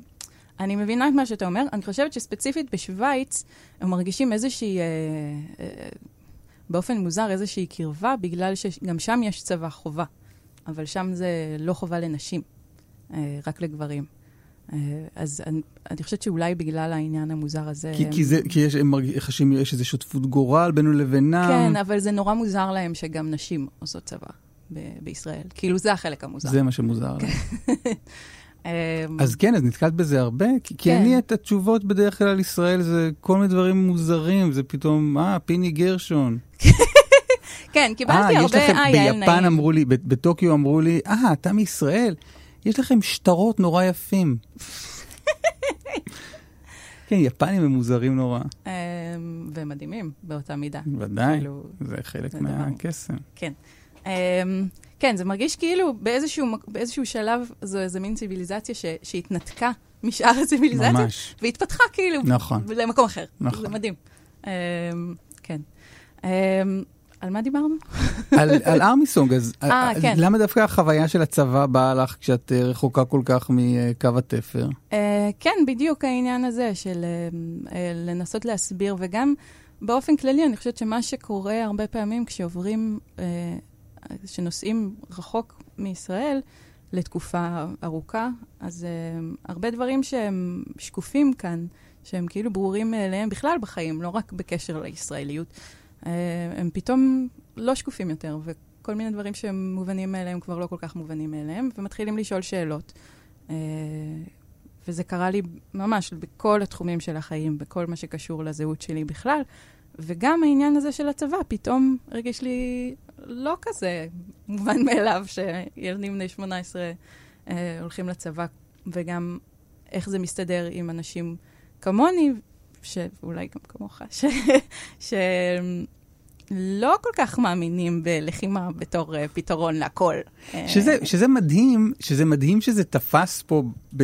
אני מבינה את מה שאתה אומר. אני חושבת שספציפית בשוויץ, הם מרגישים איזושהי, אה, אה, באופן מוזר, איזושהי קרבה, בגלל שגם שם יש צבא חובה. אבל שם זה לא חובה לנשים, אה, רק לגברים. אה, אז אני, אני חושבת שאולי בגלל העניין המוזר הזה... כי, הם- כי, זה, כי יש, הם מרגישים, יש איזו שותפות גורל בינינו לבינם. כן, אבל זה נורא מוזר להם שגם נשים עושות צבא ב- בישראל. כאילו, זה החלק המוזר. זה מה שמוזר להם. [laughs] אמ, אז כן, אז נתקלת בזה הרבה? כי, כי כן. אני, את התשובות בדרך כלל על ישראל זה כל מיני דברים מוזרים, זה פתאום, אה, פיני גרשון. [laughs] כן, קיבלתי אה, הרבה, אה, יעל ביפן נעים. אמרו לי, בטוקיו אמרו לי, אה, אתה מישראל, יש לכם שטרות נורא יפים. [laughs] כן, יפנים הם מוזרים נורא. אמ, ומדהימים באותה מידה. ודאי, כאילו, זה חלק. מהקסם. כן. אמ, כן, זה מרגיש כאילו באיזשהו, באיזשהו שלב זו איזה מין ציוויליזציה ש, שהתנתקה משאר הציוויליזציה, ממש. והתפתחה כאילו נכון. למקום אחר. נכון. זה מדהים. אמ, כן. אמ, על מה דיברנו? [laughs] על, על ארמיסונג, אז אה, אז כן. למה דווקא החוויה של הצבא באה לך כשאת אה, רחוקה כל כך מקו התפר? Uh, כן, בדיוק העניין הזה של uh, uh, לנסות להסביר, וגם באופן כללי, אני חושבת שמה שקורה הרבה פעמים כשעוברים, uh, שנוסעים רחוק מישראל לתקופה ארוכה, אז uh, הרבה דברים שהם שקופים כאן, שהם כאילו ברורים מאליהם בכלל בחיים, לא רק בקשר לישראליות, uh, הם פתאום לא שקופים יותר, כל מיני דברים שהם מובנים מאליהם כבר לא כל כך מובנים מאליהם, ומתחילים לשאול שאלות. אה, וזה קרה לי ממש בכל התחומים של החיים, בכל מה שקשור לזהות שלי בכלל. וגם העניין הזה של הצבא, פתאום הרגיש לי לא כזה מובן מאליו שילדים בני 18 אה, הולכים לצבא, וגם איך זה מסתדר עם אנשים כמוני, שאולי גם כמוך, ש... שלא כל כך מאמינים בלחימה בתור uh, פתרון להכל. שזה, שזה מדהים, שזה מדהים שזה תפס פה, ב...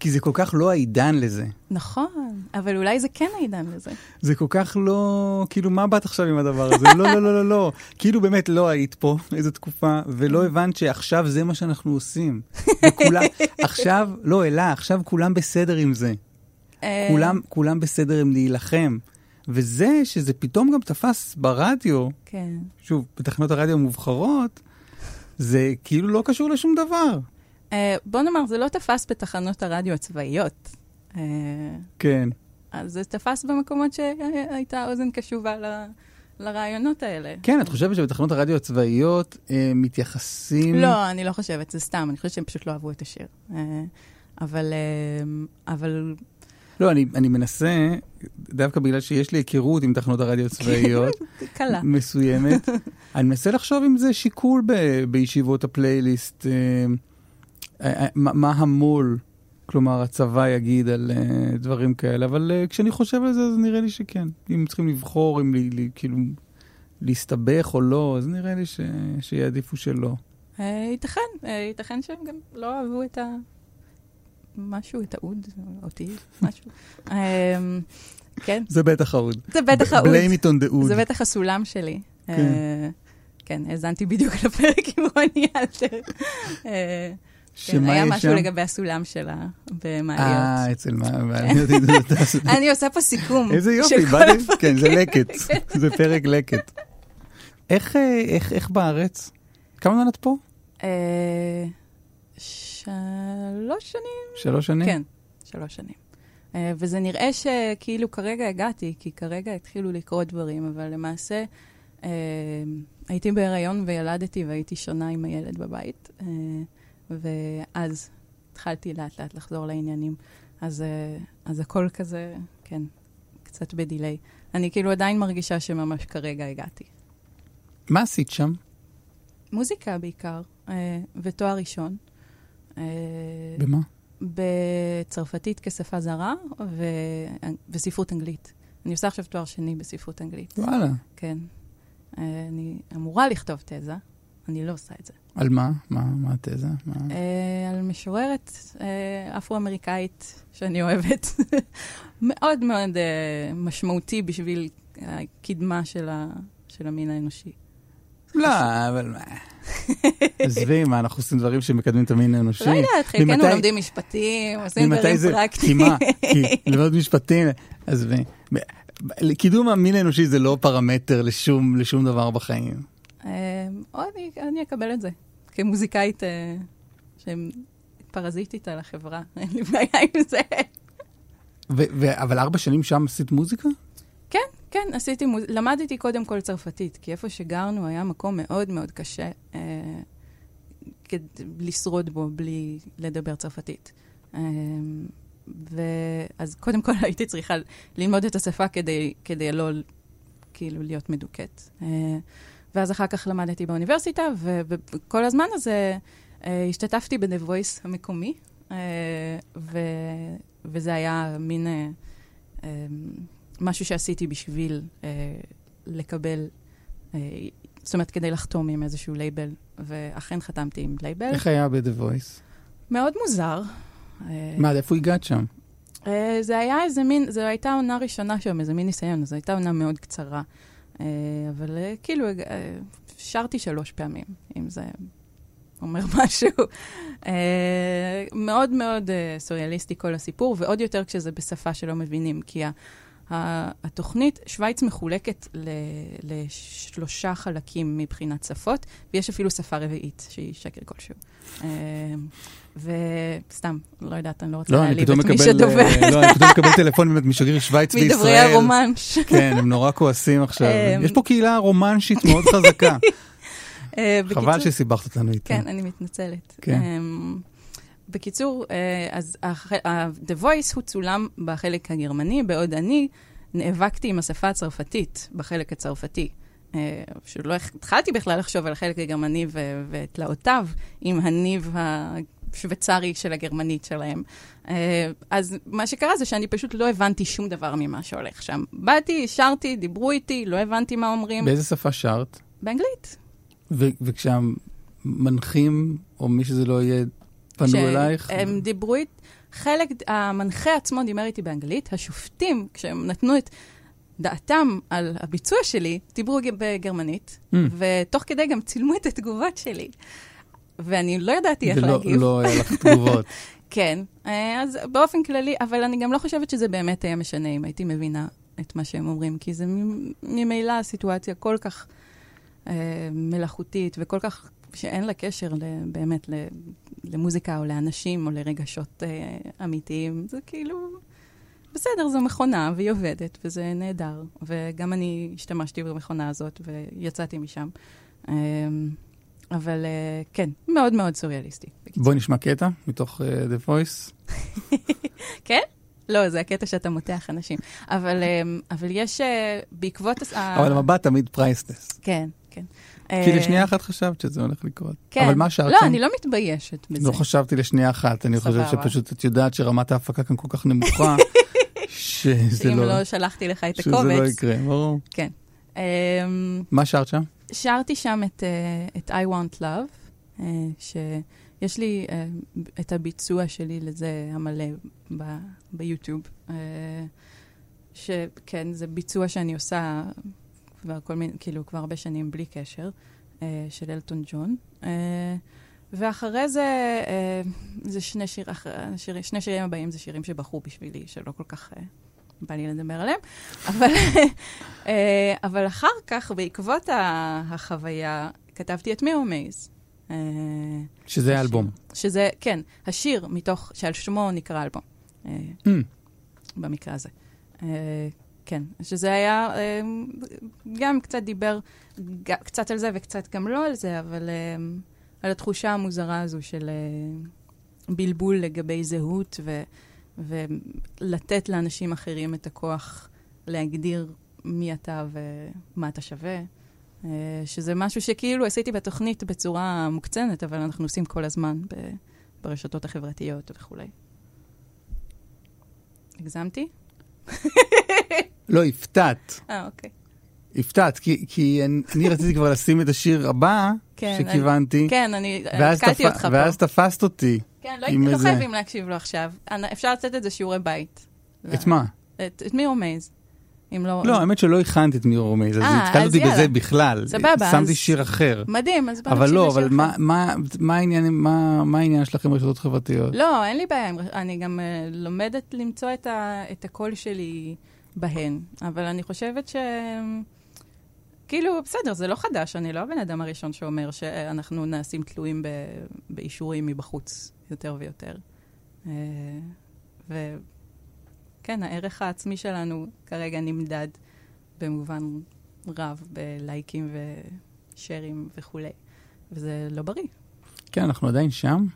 כי זה כל כך לא העידן לזה. נכון, אבל אולי זה כן העידן לזה. זה כל כך לא, כאילו, מה באת עכשיו עם הדבר הזה? לא, לא, לא, לא, לא. כאילו באמת לא היית פה איזו תקופה, ולא הבנת שעכשיו זה מה שאנחנו עושים. וכולם, [laughs] עכשיו, לא, אלה, עכשיו כולם בסדר עם זה. כולם, כולם בסדר עם להילחם. וזה שזה פתאום גם תפס ברדיו, כן. שוב, בתחנות הרדיו המובחרות, זה כאילו לא קשור לשום דבר. Uh, בוא נאמר, זה לא תפס בתחנות הרדיו הצבאיות. Uh, כן. אז זה תפס במקומות שהייתה אוזן קשובה ל... לרעיונות האלה. כן, את חושבת שבתחנות הרדיו הצבאיות אה, מתייחסים... לא, אני לא חושבת, זה סתם, אני חושבת שהם פשוט לא אהבו את השיר. אה, אבל, אה, אבל לא, אני, אני מנסה, דווקא בגלל שיש לי היכרות עם תחנות הרדיו הצבאיות, קלה. מסוימת, [laughs] אני מנסה לחשוב אם זה שיקול ב, בישיבות הפלייליסט, אה, מה, מה המול, כלומר הצבא יגיד על אה, דברים כאלה, אבל אה, כשאני חושב על זה, אז נראה לי שכן. אם צריכים לבחור, אם לי, לי, כאילו להסתבך או לא, אז נראה לי ש, שיעדיפו שלא. אה, ייתכן, אה, ייתכן שהם גם לא אהבו את ה... משהו, את האוד, אותי, משהו. [laughs] כן. זה בטח האוד. זה בטח האוד. blame it on the wood. זה בטח הסולם שלי. כן. אה, כן, האזנתי בדיוק לפרק עם רוני אלתר. אה, כן, היה משהו לגבי הסולם שלה במעליות. אה, אצל מה? [laughs] [laughs] אני עושה פה סיכום. [laughs] איזה יופי, באתי, כן, זה לקט. זה פרק לקט. איך בארץ? כמה זמן את פה? שלוש שנים. שלוש שנים? כן, שלוש שנים. וזה נראה שכאילו כרגע הגעתי, כי כרגע התחילו לקרות דברים, אבל למעשה הייתי בהיריון וילדתי והייתי שונה עם הילד בבית, ואז התחלתי לאט לאט לחזור לעניינים. אז, uh, אז הכל כזה, כן, קצת בדיליי. אני כאילו עדיין מרגישה שממש כרגע הגעתי. מה עשית שם? מוזיקה בעיקר, uh, ותואר ראשון. במה? בצרפתית כשפה זרה ו... וספרות אנגלית. אני עושה עכשיו תואר שני בספרות אנגלית. וואלה. כן. אני אמורה לכתוב תזה, אני לא עושה את זה. על מה? מה, מה התזה? מה? על משוררת אפרו-אמריקאית שאני אוהבת. [laughs] מאוד מאוד משמעותי בשביל הקדמה של, ה... של המין האנושי. לא, אבל מה... עזבי, מה, אנחנו עושים דברים שמקדמים את המין האנושי? לא יודעת, חלקנו לומדים משפטים, עושים דברים פרקטיים. כי מה? [laughs] כי ללמוד משפטים, עזבי. קידום המין האנושי זה לא פרמטר לשום דבר בחיים. אני אקבל את זה, כמוזיקאית פרזיטית על החברה, [laughs] אין לי בעיה עם זה. אבל ארבע שנים שם עשית מוזיקה? כן, כן, עשיתי מוז... למדתי קודם כל צרפתית, כי איפה שגרנו היה מקום מאוד מאוד קשה אה, לשרוד בו בלי לדבר צרפתית. אה, ואז קודם כל [laughs] הייתי צריכה ללמוד את השפה כדי, כדי לא כאילו להיות מדוכאת. אה, ואז אחר כך למדתי באוניברסיטה, וכל הזמן הזה אה, השתתפתי ב-The Voice המקומי, אה, ו... וזה היה מין... אה, משהו שעשיתי בשביל לקבל, זאת אומרת, כדי לחתום עם איזשהו לייבל, ואכן חתמתי עם לייבל. איך היה ב-The Voice? מאוד מוזר. מה, איפה הגעת שם? זה היה איזה מין, זו הייתה עונה ראשונה שם, איזה מין ניסיון, זו הייתה עונה מאוד קצרה. אה, אבל אה, כאילו, אה, שרתי שלוש פעמים, אם זה אומר [laughs] משהו. מאוד מאוד סוריאליסטי כל הסיפור, ועוד יותר כשזה בשפה שלא מבינים, כי. התוכנית, שווייץ מחולקת לשלושה חלקים מבחינת שפות, ויש אפילו שפה רביעית, שהיא שקר כלשהו. וסתם, לא יודעת, אני לא רוצה להעליב את מי שדובר. לא, אני פתאום מקבל טלפונים משגריר שווייץ בישראל. מדברי הרומנש. כן, הם נורא כועסים עכשיו. יש פה קהילה רומנשית מאוד חזקה. [laughs] אה, חבל שסיבכת אותנו איתה. כן, אני מתנצלת. כן. אמ, בקיצור, אה, אז ה- The Voice הוא צולם בחלק הגרמני, בעוד אני נאבקתי עם השפה הצרפתית בחלק הצרפתי. אה, שלא הח- התחלתי בכלל לחשוב על החלק הגרמני ותלאותיו עם הניב השוויצרי של הגרמנית שלהם. אה, אז מה שקרה זה שאני פשוט לא הבנתי שום דבר ממה שהולך שם. באתי, שרתי, דיברו איתי, לא הבנתי מה אומרים. באיזה שפה שרת? באנגלית. ו- וכשהמנחים, או מי שזה לא יהיה, פנו אלייך? הם דיברו איתי, חלק, המנחה עצמו דיבר איתי באנגלית, השופטים, כשהם נתנו את דעתם על הביצוע שלי, דיברו בגרמנית, Mm. ותוך כדי גם צילמו את התגובות שלי. ואני לא ידעתי איך להגיב. לא היה לך תגובות. [laughs] כן, אה, אז באופן כללי, אבל אני גם לא חושבת שזה באמת היה משנה אם הייתי מבינה את מה שהם אומרים, כי זה ממילא סיטואציה כל כך אה, מלאכותית וכל כך, שאין לה קשר ל- באמת ל- למוזיקה או לאנשים או לרגשות אה, אמיתיים. זה כאילו, בסדר, זו מכונה והיא עובדת וזה נהדר. וגם אני השתמשתי במכונה הזאת ויצאתי משם. אה, אבל אה, כן, מאוד מאוד סוריאליסטי. בקיצור. בואי נשמע קטע מתוך אה, The Voice. [laughs] כן? לא, זה הקטע שאתה מותח אנשים. אבל, אמ, אבל יש, אה, בעקבות... אבל המבט תמיד פרייסלס. כן, כן. כי לשנייה אחת חשבת שזה הולך לקרות. כן. אבל מה שרת לא? אני לא מתביישת בזה. לא חשבתי לשנייה אחת, אני חושב. שפשוט את יודעת שרמת ההפקה כאן כל כך נמוכה, [laughs] שזה לא, לא שלחתי לך את שזה לא הקובץ. יקרה, ברור. כן. אמ, מה שרת שם? שרתי שם את, אה, את I Want Love, אה, שיש לי אה, את הביצוע שלי לזה המלא ב- ביוטיוב. אה, שכן, זה ביצוע שאני עושה כבר כל מיני, כאילו, כבר הרבה שנים בלי קשר, אה, של אלטון ג'ון. אה, ואחרי זה, זה שני, שיר, שני שירים הבאים זה שירים שבחרו בשבילי, שלא כל כך בא לי לדבר עליהם. אבל, [laughs] אה, אבל אחר כך, בעקבות החוויה, כתבתי את מירו מייז. אה, שזה השיר. האלבום. שזה, כן, השיר מתוך, שעל שמו נקרא אלבום, אה, Mm, במקרה הזה. כן, שזה היה, גם קצת דיבר קצת על זה וקצת גם לא על זה, אבל על התחושה המוזרה הזו של בלבול לגבי זהות ו, ולתת לאנשים אחרים את הכוח להגדיר מי אתה ומה אתה שווה. אה, שזה משהו שכאילו עשיתי בתוכנית בצורה מוקצנת, אבל אנחנו עושים כל הזמן ב- ברשתות החברתיות וכולי. הגזמתי? [laughs] לא, הפתעת. אה, אוקיי. הפתעת, כי- כי אני- אני רציתי כבר לשים את השיר הבא כן, שכיוונתי, כן, אני ואז תפ- אותך פה. ואז תפסת אותי. כן, לא, עם לא איזה- חייבים להקשיב לו עכשיו. אפשר לתת את זה שיעורי בית. את מה? את את מירו מייז. אם לא... לא, האמת שלא הכנתי את מירו רומייז, אז אה, התקלת אז אותי. בזה בכלל. סבבה, שמתי שיר אחר. מדהים, אז בוא אבל נקשיב לא, לשיר אבל מה- אחר. מה- מה העניין- מה מה העניין שלכם ברשתות חברתיות? לא, אין לי בעיה, עם- אני גם אה, לומדת למצוא את ה- את הקול שלי בהן, אבל אני חושבת ש... כאילו, בסדר, זה לא חדש, אני לא הבן אדם הראשון שאומר שאנחנו נעשים תלויים ב- באישורים מבחוץ יותר ויותר. אה, וכן, הערך העצמי שלנו כרגע נמדד במובן רב בלייקים ושרים וכולי, וזה לא בריא. כן, אנחנו עדיין שם.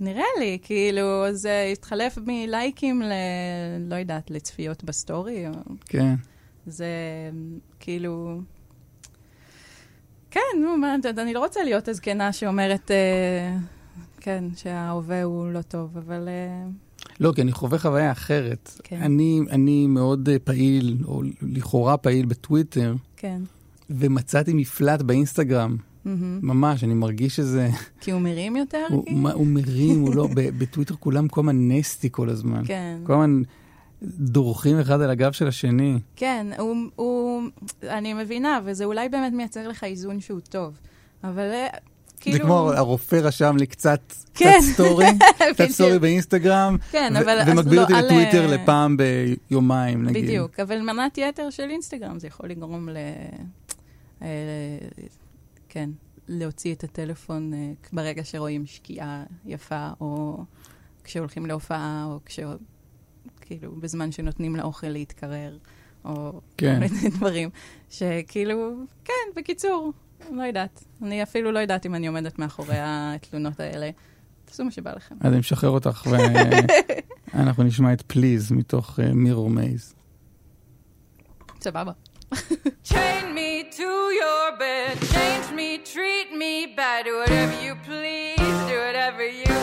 נראה לי, כאילו, זה התחלף מלייקים ל... לא יודעת, לצפיות בסטורי, או... כן. זה כאילו... כן, נו, מה, אני לא רוצה להיות הזקנה שאומרת, אה, כן, שההווה הוא לא טוב, אבל... אה, לא, כי אני חווה חוויה אחרת. כן. אני, אני מאוד אה, פעיל, או לכאורה פעיל בטוויטר, כן. ומצאתי מפלט באינסטגרם. מהמם. ממש, אני מרגיש שזה... כי הוא מרים יותר? הוא, כאילו? מה- הוא מרים, הוא לא... בטוויטר כולם כל הזמן נסטי כל הזמן. כן. כל הזמן דורכים אחד על הגב של השני. כן, הוא, הוא... אני מבינה, וזה אולי באמת מייצר לך איזון שהוא טוב. אבל אה, כאילו... זה כמו הרופא רשם לי קצת, כן. [laughs] קצת סטורי, קצת. סטורי באינסטגרם, כן, ו- אבל... אז ומגביל לא, אותי על, לטוויטר אה, לפעם ביומיים, נגיד. בדיוק, אבל מנת יתר של אינסטגרם זה יכול לגרום ל... אה, כן, להוציא את הטלפון אה, ברגע שרואים שקיעה יפה, או כשהולכים להופעה, או כש... כאילו, בזמן שנותנים לאוכל להתקרר, או כן. כל מיני דברים, שכאילו, כן, בקיצור, לא יודעת. אני אפילו לא יודעת אם אני עומדת מאחורי התלונות האלה. תעשו מה שבא לכם. אז אני משחרר אותך, ואנחנו [laughs] נשמע את פליז מתוך מירור מייז. סבבה. [laughs] Chain me to your bed, change me, treat me bad, do whatever you please, do whatever you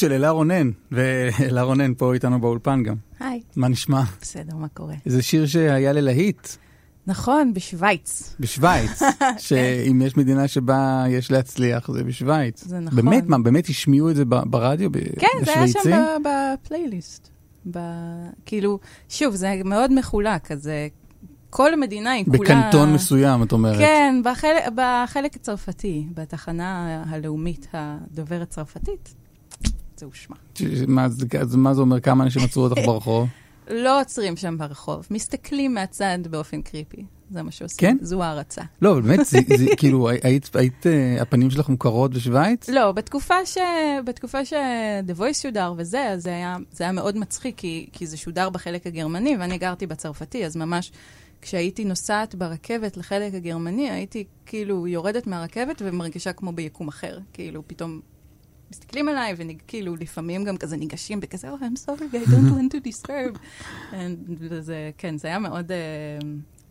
של אלה רונן, ואלה רונן פה איתנו באולפן גם. היי. מה נשמע? בסדר, מה קורה? זה שיר שהיה ללהיט נכון, בשוויץ. בשוויץ, [laughs] שאם יש מדינה שבה יש להצליח, זה בשוויץ. זה נכון. באמת, מה, באמת השמיעו את זה ברדיו? ב- כן, זה היה? שם בפלייליסט. ב- כאילו, שוב, זה מאוד מחולק, אז אה, כל המדינה היא כולה... בקנטון מסוים, את אומרת. כן, בחלק, בחלק הצרפתי, בתחנה הלאומית הדוברת צרפתית, זה הושמע. מה אז מה זה אומר? כמה אנשים עצרו אותך ברחוב? [laughs] לא עוצרים שם ברחוב, מסתכלים מהצד באופן קריפי, זה מה שעושים. כן? זו הערצה. לא, אבל באמת, זה- זה [laughs] כאילו, היית, היית, אה, הפנים שלך מוכרות בשוויץ? לא, בתקופה ש... בתקופה ש-The Voice שודר וזה, אז זה היה, זה היה מאוד מצחיק, כי, כי זה שודר בחלק הגרמני, ואני גרתי בצרפתי, אז ממש כשהייתי נוסעת ברכבת לחלק הגרמני, הייתי כאילו יורדת מהרכבת ומרגישה כמו ביקום אחר. כאילו, פתאום מסתכלים עליי, וכאילו, לפעמים גם כזה ניגשים בכזה, oh, I'm sorry, I don't [laughs] want to disturb. And וזה, כן, זה היה מאוד, אה,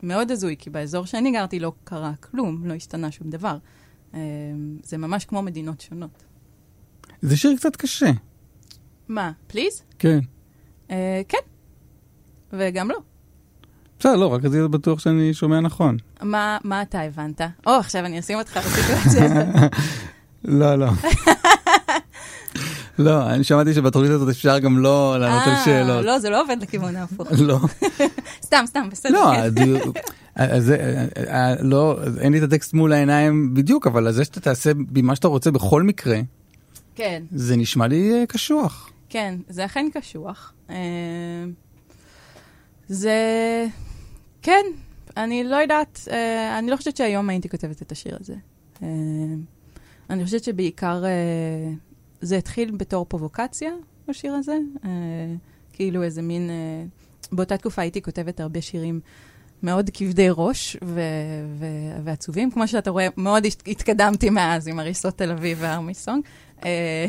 מאוד הזוי, כי באזור שאני גרתי לא קרה כלום, לא השתנה שום דבר. אה, זה ממש כמו מדינות שונות. זה שיר קצת קשה. מה, פליז? כן. אה, כן. וגם לא. בסדר, לא, רק אז יהיה בטוח שאני שומע נכון. מה, מה אתה הבנת? או, עכשיו אני אשים אותך בסיטואציה הזאת. [laughs] לא, לא. [laughs] לא, אני שמעתי שבתוכנית הזאת אפשר גם לא לענות על אה, שאלות. לא, זה לא עובד לכיוון ההפוך. לא. [laughs] סתם, סתם, בסדר. לא, כן. אז אה, אה, לא, אין לי את הטקסט מול העיניים בדיוק, אבל זה שאתה תעשה בי מה שאתה רוצה בכל מקרה, כן, זה נשמע לי קשוח. כן, זה אכן קשוח. זה... כן, אני לא יודעת, אני לא חושבת שהיום הייתי כותבת את השיר הזה. אני חושבת שבעיקר זה התחיל בתור פרובוקציה, השיר הזה. אה, כאילו איזה מין... אה, באותה תקופה הייתי כותבת הרבה שירים מאוד כבדי ראש ו- ו- ועצובים. כמו שאתה רואה, מאוד הת- התקדמתי מאז עם הריסות תל אביב והארמי סונג. אה,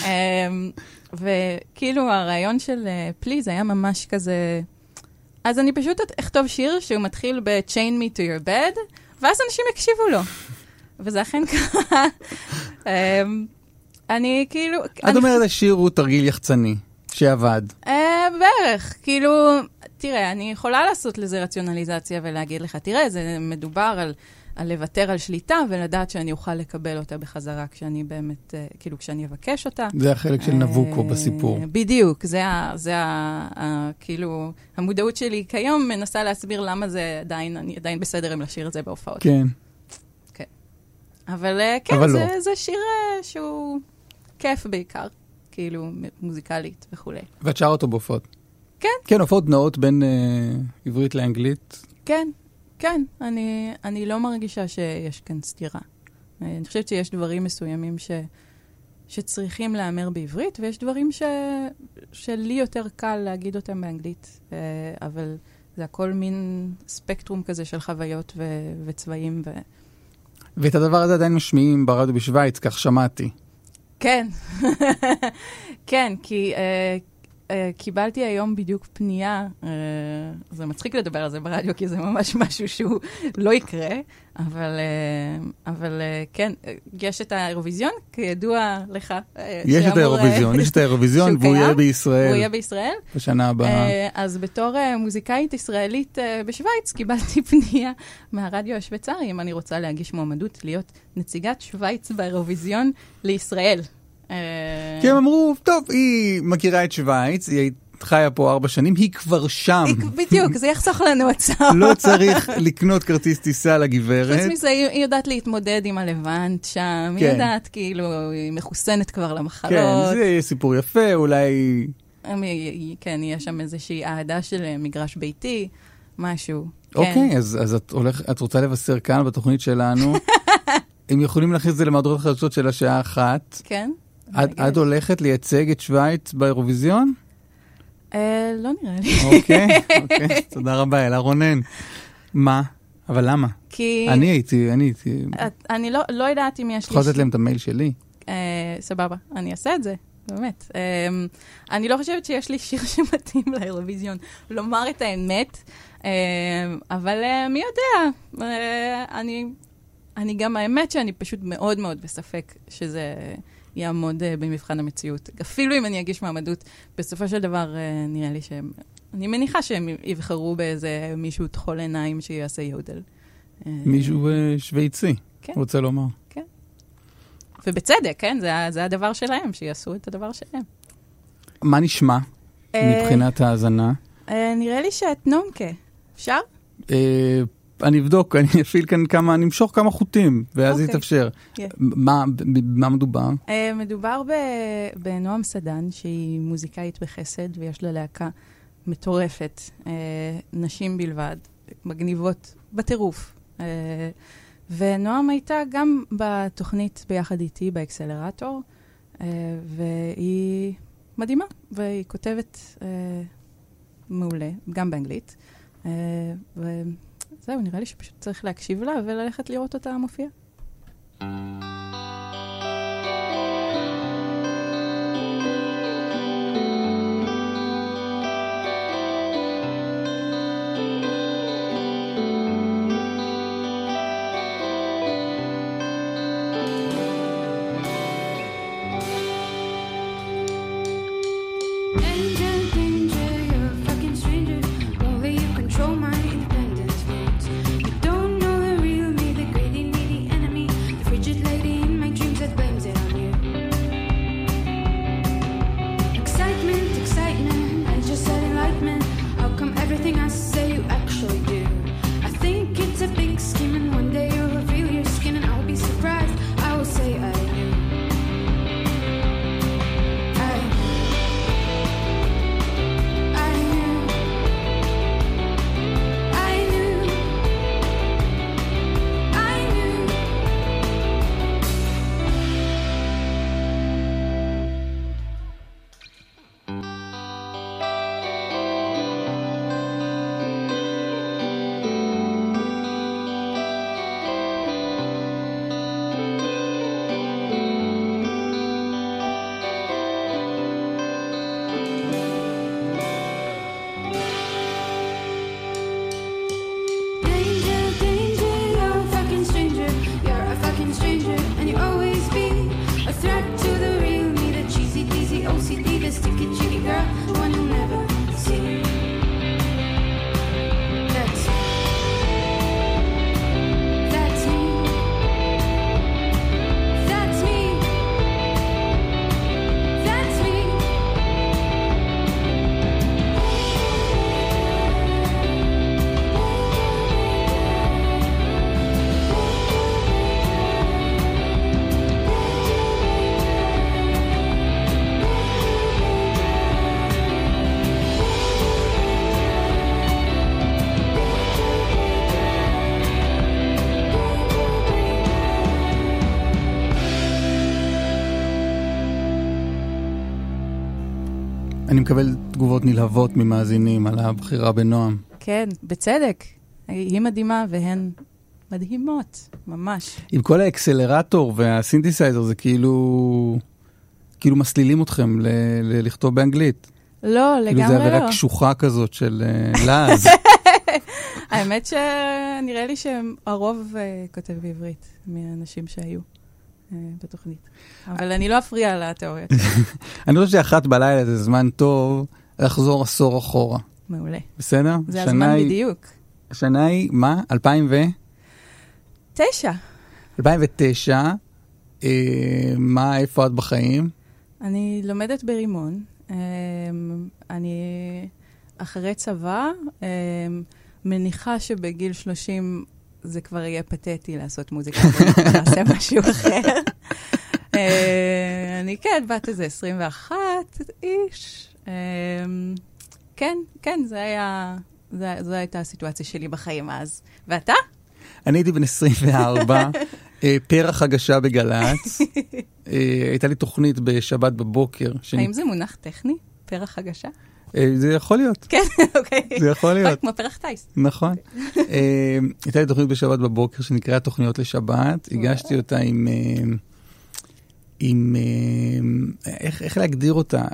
[laughs] אמ, וכאילו הרעיון של פליז היה ממש כזה... אז אני פשוט אכתוב שיר שהוא מתחיל ב-chain me to your bed, ואז אנשים יקשיבו לו. וזה אכן קרה. [laughs] אני כאילו... את אני- אומרת, השיר הוא תרגיל יחצני, שעבד. אה, בערך, כאילו, תראה, אני יכולה לעשות לזה רציונליזציה ולהגיד לך, תראה, זה מדובר על, על לוותר על שליטה ולדעת שאני אוכל לקבל אותה בחזרה כשאני באמת, אה, כאילו, כשאני אבקש אותה. זה החלק של נבוקו אה, בסיפור. בדיוק, זה, ה, זה ה, ה, כאילו, המודעות שלי כיום מנסה להסביר למה זה עדיין, אני עדיין בסדר עם לשיר את זה בהופעות. כן. אבל אה, כן, אבל זה, לא. זה שיר אה, שהוא כיף בעיקר, כאילו, מוזיקלית וכולי. ואת שרה אותו בהופעות. כן. כן, הופעות נאות בין אה, עברית לאנגלית. כן, כן, אני, אני לא מרגישה שיש כאן סתירה. אני חושבת שיש דברים מסוימים ש, שצריכים להיאמר בעברית, ויש דברים ש, שלי יותר קל להגיד אותם באנגלית, אה, אבל זה הכל מין ספקטרום כזה של חוויות ו, וצבעים. ו... ואת הדבר הזה עדיין משמיעים ברדיו בשוויץ, כך שמעתי. כן, [laughs] כן, כי אה, אה, קיבלתי היום בדיוק פנייה, אה, זה מצחיק לדבר על זה ברדיו, כי זה ממש [laughs] משהו שהוא לא יקרה, אבל, אה, אבל כן, יש את האירוויזיון, כידוע לך. יש את שאמור, האירוויזיון, יש את [laughs] האירוויזיון, והוא יהיה קיים, הוא בישראל יהיה בישראל. בשנה הבאה. אה, אז בתור מוזיקאית ישראלית בשוויץ, קיבלתי [laughs] פנייה מהרדיו השוויצרי, אם אני רוצה להגיש מועמדות להיות נציגת שוויץ באירוויזיון לישראל. אה, כי הם אמרו, טוב, היא מכירה את שוויץ, היא חיה פה ארבע שנים, היא כבר שם. בדיוק, זה יחסוך לנו הצעות. לא צריך לקנות כרטיס טיסה לגברת. חוץ מזה, היא יודעת להתמודד עם הלבנט שם, היא כן. יודעת, כאילו, היא מחוסנת כבר כן, למחלות. זה יהיה סיפור יפה, אולי... כן, יש שם איזושהי אהדה של אה, מגרש ביתי, משהו. כן. אוקיי, אז, אז את, הולך, את רוצה לבשר כאן בתוכנית שלנו. [laughs] הם יכולים להכניס את זה למהדורות החדשות של השעה אחת. כן? את, את הולכת לייצג את שוויץ באירוויזיון? אה, לא נראה לי. אוקיי, [laughs] אוקיי, תודה רבה, אלה רונן. מה? אבל למה? כי... אני הייתי, אני הייתי... את- אני לא, לא יודעת אם יש יכול לתת להם את המייל שלי. אה, סבבה, אני אעשה את זה, באמת. אה, אני לא חושבת שיש לי שיר [laughs] שמתאים לאירוויזיון, לומר את האמת, אה, אבל אה, מי יודע? אה, אני, אני גם, האמת שאני פשוט מאוד מאוד בספק שזה יעמוד אה, במבחן המציאות. אפילו אם אני אגיש מעמדות, בסופו של דבר אה, נראה לי שהם... אני מניחה שהם יבחרו באיזה מישהו טחול עיניים שיעשה יודל. אה, מישהו אה, שוויצי, כן. רוצה לומר. ובצדק, כן? זה, זה הדבר שלהם, שיעשו את הדבר שלהם. מה נשמע מבחינת ההאזנה? אה, נראה לי שאת נונקה. אפשר? אני אבדוק, אני אפעיל כאן כמה, אני אמשוך כמה חוטים, ואז אוקיי. יתאפשר. כן. מה במה מדובר? אה, מדובר ב- בנועם סדן, שהיא מוזיקאית בחסד, ויש לה להקה מטורפת, אה, נשים בלבד, מגניבות בטירוף. אה, ונועם הייתה גם בתוכנית ביחד איתי, באקסלרטור, אה, והיא מדהימה, והיא כותבת אה, מעולה, גם באנגלית. אה, וזהו, נראה לי שפשוט צריך להקשיב לה וללכת לראות אותה מופיעה. מקבל תגובות נלהבות ממאזינים על הבחירה בנועם. כן, בצדק. היא מדהימה והן מדהימות, ממש. עם כל האקסלרטור והסינתסייזר זה כאילו, כאילו מסלילים אתכם ל- ל- לכתוב באנגלית. לא, כאילו זה לגמרי עבירה לא. קשוחה כזאת של אה, [laughs] לעז. האמת שנראה לי שהרוב אה, כותב בעברית, מהאנשים שהיו בתוכנית. אבל אני לא אפריע לתיאוריות. [laughs] אני חושב שאחת בלילה זה זמן טוב לחזור עשור אחורה, מעולה. בסדר? זה הזמן בדיוק. השנה היא, מה? 2000 ו... תשע. 2009, אה, מה, איפה את בחיים? אני לומדת ברימון. אני אחרי צבא, מניחה שבגיל 30 זה כבר יהיה פתטי לעשות מוזיקה, ונעשה משהו אחר. אה, אני כן, בת איזה 21 איש. אמ, כן, כן, זה היה, זה- זו הייתה הסיטואציה שלי בחיים אז. ואתה? אני הייתי בן 24, אה, פרח הגשה בגל"צ. אה, הייתה לי תוכנית בשבת בבוקר. האם זה מונח טכני? פרח הגשה? אה, זה יכול להיות, כן, [laughs] אוקיי. זה יכול להיות. כמו פרח טייס. נכון. [laughs] אה, הייתה לי תוכנית בשבת בבוקר שנקראה תוכניות לשבת. הגשתי אותה עם... אה, עם... איך, איך להגדיר אותה?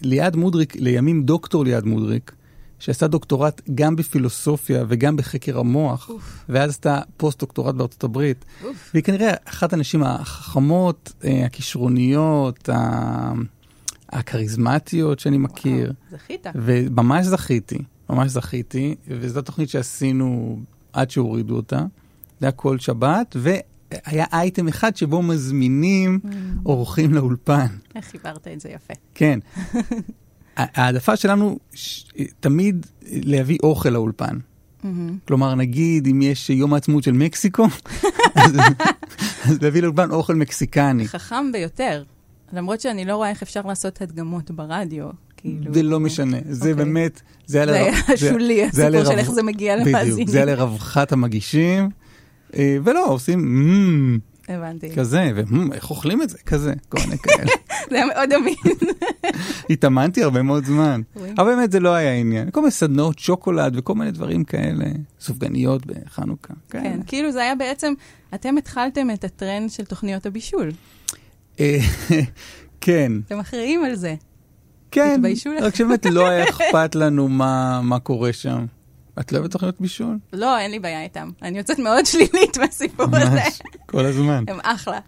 ליעד מודריק, לימים דוקטור ליעד מודריק, שעשה דוקטורט גם בפילוסופיה וגם בחקר המוח, ואז עשתה פוסט-דוקטורט בארצות הברית. אוף. והיא כנראה אחת הנשים החכמות, הכישרוניות, ה- הכריזמטיות שאני מכיר. וואו, זכית. וממש זכיתי, ממש זכיתי, וזו התוכנית שעשינו עד שהורידו אותה. זה היה כל שבת, והיה אייטם אחד שבו מזמינים אורחים לאולפן. איך חיברת את זה יפה. כן. [laughs] ההעדפה שלנו ש- תמיד להביא אוכל לאולפן. כלומר, נגיד אם יש יום העצמאות של מקסיקו, אז [laughs] אז להביא לאולפן אוכל מקסיקני. חכם ביותר. למרות שאני לא רואה איך אפשר לעשות הדגמות ברדיו. כאילו... זה לא משנה, זה אוקיי. באמת, זה היה זה שולי, זה הסיפור של איך זה מגיע בדיוק, למאזינים. זה היה לרווחת המגישים, אה, ולא, עושים הבנתי. כזה, ו"מ", איך אוכלים את זה? כזה, כל מיני כאלה. [laughs] זה היה מאוד אמין. [laughs] התאמנתי הרבה מאוד זמן. אבל באמת זה לא היה עניין. כל מיני סדנאות שוקולד וכל מיני דברים כאלה, סופגניות בחנוכה. כן. כאילו זה היה בעצם, אתם התחלתם את הטרנד של תוכניות הבישול. אה, [laughs] כן, אתם אחראים על זה. כן. רק שבאמת לא היה [laughs] אכפת לנו מה מה קורה שם. את לא אוהבת תוכניות בישול? לא, אין לי בעיה איתם. אני יוצאת מאוד שלילית מהסיפור הזה. ממש, כל הזמן. הם אחלה.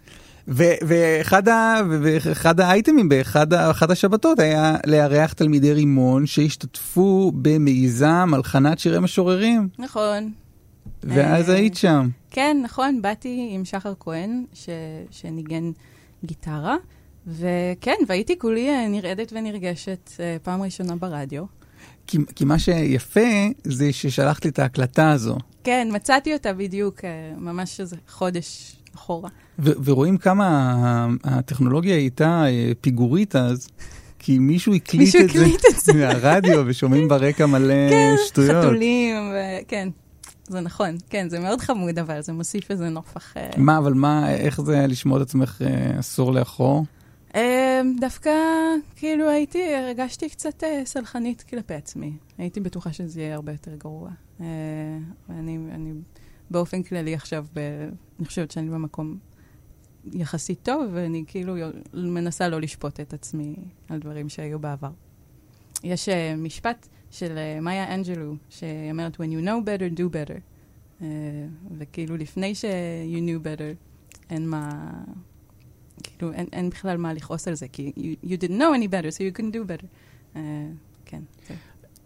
ואחד, ה- ואחד האייטמים באחד ה- אחת השבתות היה לארח תלמידי רימון שהשתתפו במיזם הלחנת שירי משוררים, נכון. ואז אה, היית שם. כן, נכון, באתי עם שחר כהן, ש... שניגן גיטרה, וכן, והייתי כולי אה, נרעדת ונרגשת אה, פעם ראשונה ברדיו. כי, כי מה שיפה זה ששלחת לי את ההקלטה הזו, כן, מצאתי אותה בדיוק, אה, ממש איזה חודש אחורה. ו- ורואים כמה הטכנולוגיה הייתה פיגורית אז, כי מישהו הקליט מישהו את זה את זה. מהרדיו ושומעים ברקע מלא כן, שטויות. חתולים, וכן, זה נכון, כן, זה מאוד חמוד, אבל זה מוסיף איזה נופח. אה, מה, אבל מה, איך זה לשמוע את עצמך אה, עשור לאחור? אה, דווקא, כאילו הייתי, הרגשתי קצת אה, סלחנית כלפי עצמי. הייתי בטוחה שזה יהיה הרבה יותר גרוע. אה, ואני אני באופן כללי עכשיו, ב, אני חושבת שאני במקום יחסית טוב, ואני כאילו מנסה לא לשפוט את עצמי על דברים שהיו בעבר. יש אה, משפט של אה, מאיה אנג'לו, שהיא אומרת, When you know better, do better. אה, וכאילו, לפני ש- you knew better, אין מה... כאילו, אין, אין בכלל מה לכעוס על זה, כי you, you didn't know any better, so you can do better. Uh, כן, זה.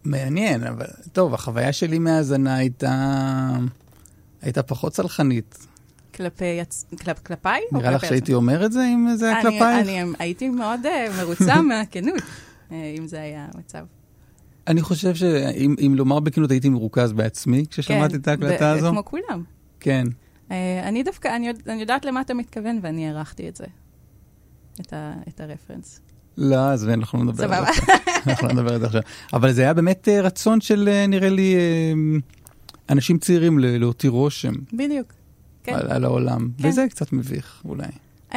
מעניין, אבל טוב, החוויה שלי מהאזנה הייתה, הייתה פחות סלחנית. כלפי, עצ... כלפ, כלפיי? נראה לך שהייתי אומר את זה אם זה היה? כלפייך? אני, הייתי מאוד uh, מרוצה מהכנות, uh, אם זה היה המצב. אני חושב שאם אם לומר בכנות הייתי מרוכז בעצמי כששמעתי כן, את ההקלטה הזו. כמו כולם. כן. Uh, אני דווקא, אני, אני יודעת למה אתה מתכוון, ואני הערכתי את זה, את, ה, את הרפרנס. לא, אז אנחנו לא נדבר על סבבה. זה. [laughs] אנחנו לא נדבר על זה עכשיו. אבל זה היה באמת אה, רצון של, אה, נראה לי, אנשים צעירים להותיר רושם בדיוק. כן. על, על העולם. כן. וזה קצת מביך, אולי. Um,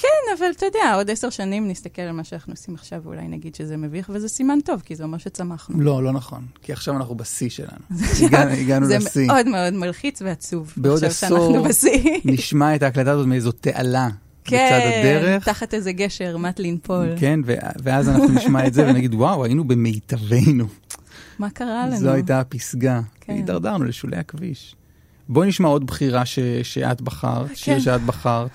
כן, אבל אתה יודע, עוד עשר שנים נסתכל על מה שאנחנו עושים עכשיו, ואולי נגיד שזה מביך, וזה סימן טוב, כי זה אומר שצמחנו. לא, לא נכון, כי עכשיו אנחנו בשיא שלנו. [laughs] הגענו- [laughs] הגענו זה לשיא. מאוד מאוד מלחיץ ועצוב. בעוד עשור. [laughs] נשמע את ההקלטה הזאת מאיזו תעלה בצד הדרך. כן, תחת איזה גשר, מת לנפול. כן, ואז אנחנו נשמע את זה ונגיד, וואו, היינו במיטבנו. מה קרה לנו? זו הייתה הפסגה. כן. הידרדרנו לשולי הכביש. בואי נשמע עוד בחירה ש- שאת בחרת, שיר כן. שאת בחרת.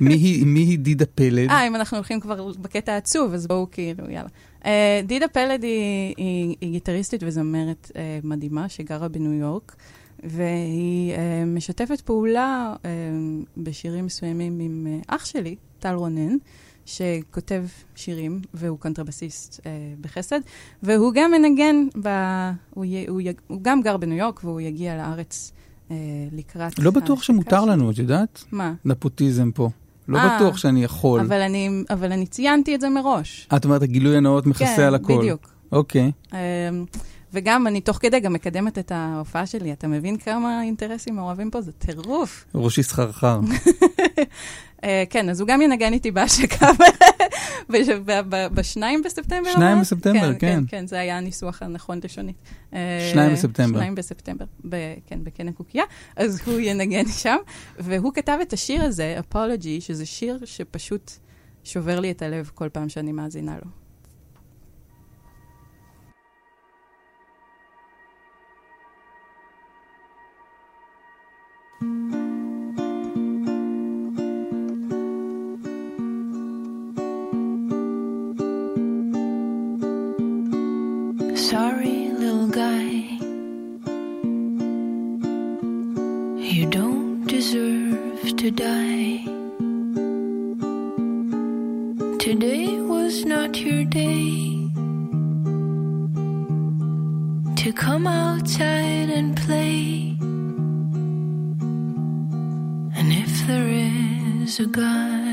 מי היא- מי היא דידה פלד? אה, אם אנחנו הולכים כבר בקטע העצוב, אז בואו כאילו, יאללה. אה, דידה פלד היא, היא, היא גיטריסטית וזמרת אה, מדהימה שגרה בניו יורק, והיא אה, משתפת פעולה אה, בשירים מסוימים עם אה, אח שלי, טל רונן, שכותב שירים, והוא קונטרבסיסט אה, בחסד, והוא גם מנגן, ב, הוא, י, הוא, י, הוא גם גר בניו יורק, והוא יגיע לארץ לקראת... לא בטוח שמותר. לנו, את יודעת? מה? נפוטיזם פה. לא אה, בטוח שאני יכול. אבל אני, אבל אני ציינתי את זה מראש. את אומרת, הגילוי הנאות מכסה כן, על הכל. בדיוק. אוקיי. אמ, וגם, אני תוך כדי גם מקדמת את ההופעה שלי. אתה מבין כמה אינטרסים מעורבים פה? זה טירוף. ראשי סחרחר. [laughs] אה, כן, אז הוא גם ינגן איתי בהשקה בשניים בספטמבר. שניים? בספטמבר, כן. כן, כן, זה היה הניסוח הנכון לשונית. אה, שניים בספטמבר. שניים בספטמבר, כן, בקן הקוקייה. אז הוא ינגן שם, והוא כתב את השיר הזה, Apology, שזה שיר שפשוט שובר לי את הלב כל פעם שאני מאזינה לו. Sorry, little guy. You don't deserve to die. Today was not your day to come outside and play. And if there is a God,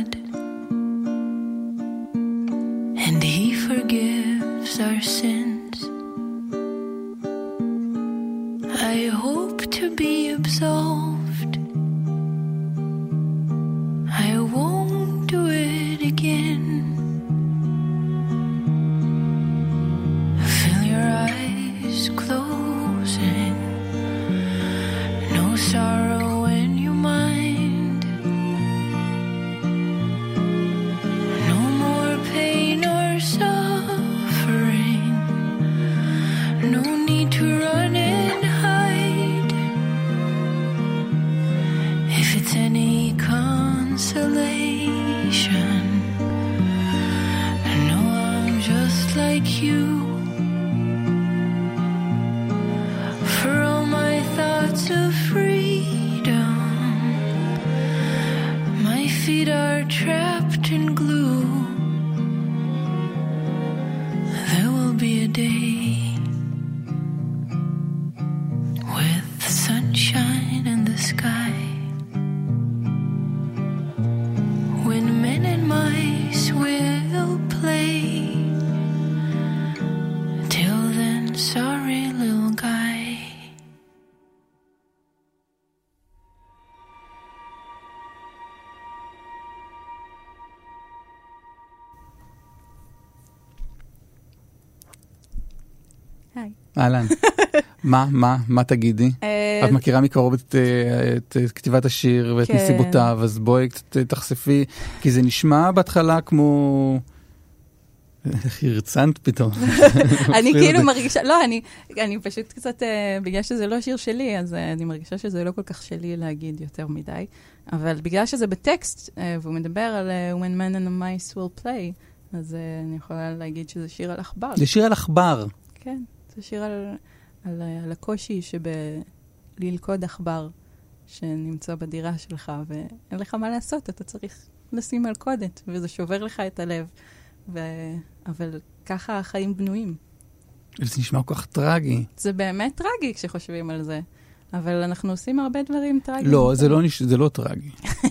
אהלן. מה, מה, מה תגידי? אה, את מכירה מקרוב את, אה, את אה, כתיבת השיר ואת כן. נסיבותיו, אז בואי קצת אה, תחשפי, כי זה נשמע בהתחלה כמו... איך הרצנת פתאום. [laughs] אני כאילו. מרגישה, לא, אני, אני פשוט קצת, בגלל שזה לא שיר שלי, אז אני מרגישה שזה לא כל כך שלי להגיד יותר מדי. אבל בגלל שזה בטקסט, והוא מדבר על When men and the mice will play, אז אני יכולה להגיד שזה שיר על עכבר. זה שיר על עכבר. כן, זה שיר על, על, על הקושי שבללכוד עכבר שנמצא בדירה שלך, ואין לך מה לעשות, אתה צריך לשים מלכודת, וזה שובר לך את הלב. ו... אבל ככה החיים בנויים. זה נשמע כל כך טרגי. זה באמת טרגי כשחושבים על זה, אבל אנחנו עושים הרבה דברים טרגיים. לא, זה לא, נש... זה לא טרגי.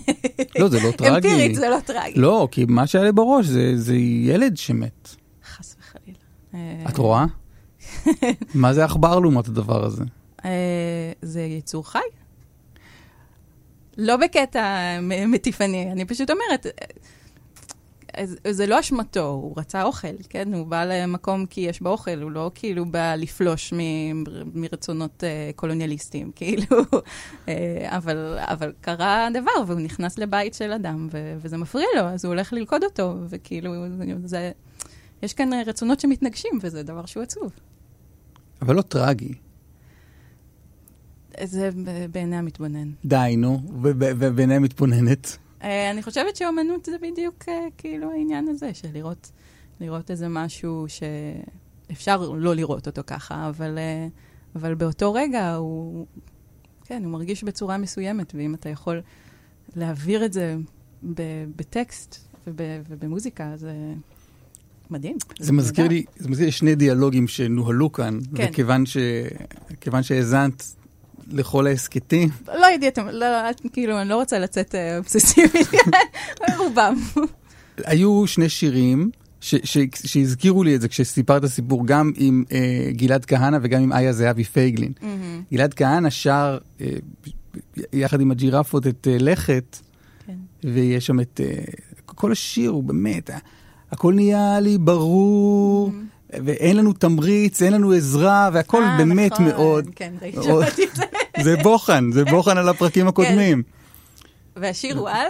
[laughs] לא, זה לא טרגי. אמפירית זה לא טרגי. לא, כי מה שהיה לי בראש זה, זה ילד שמת. חס וחלילה. את רואה? מה זה עכבר לעומת הדבר הזה? אה, זה יצור חי. לא בקטע מטיפני, אני פשוט אומרת, אה, זה לא אשמתו, הוא רצה אוכל, כן? הוא בא למקום כי יש בו אוכל, הוא לא כאילו בא לפלוש מ, מרצונות uh, קולוניאליסטיים, [laughs] כאילו. אבל, אבל קרה דבר, והוא נכנס לבית של אדם, ו, וזה מפריע לו, אז הוא הולך ללכוד אותו, וכאילו, זה... יש כאן רצונות שמתנגשים, וזה דבר שהוא עצוב. אבל לא טרגי. זה בעיני המתבונן. די, נו, ובעיני המתבוננת. אה, אני חושבת שאומנות זה בדיוק אה, כאילו העניין הזה, של לראות, לראות איזה משהו שאפשר לא לראות אותו ככה, אבל, אה, אבל באותו רגע הוא, כן, הוא מרגיש בצורה מסוימת, ואם אתה יכול להעביר את זה בטקסט וב, ובמוזיקה, זה מדהים. זה מזכיר. לי, זה מזכיר לי שני דיאלוגים שנוהלו כאן, כן. וכיוון שהאזנת לכל ההסכתים, לא יודעת, לא, כאילו, אני לא רוצה לצאת אה, אובססיבית, [laughs] רובם. היו שני שירים ש, ש, שהזכירו לי את זה כשסיפרת סיפור גם עם אה, גלעד כהנא וגם עם איה זהבי פייגלין. גלעד כהנא שר אה, יחד עם הג'ירפות את אה, לכת, כן. ויש שם את... אה, כל השיר הוא באמת, אה, הכל נהיה לי ברור, ואין לנו תמריץ, אין לנו עזרה, והכל אה, באמת נכון, מאוד... כן, ראיתי, שמעתי את זה. [laughs] זה בוחן, זה בוחן על הפרקים הקודמים. והשיר הוא על?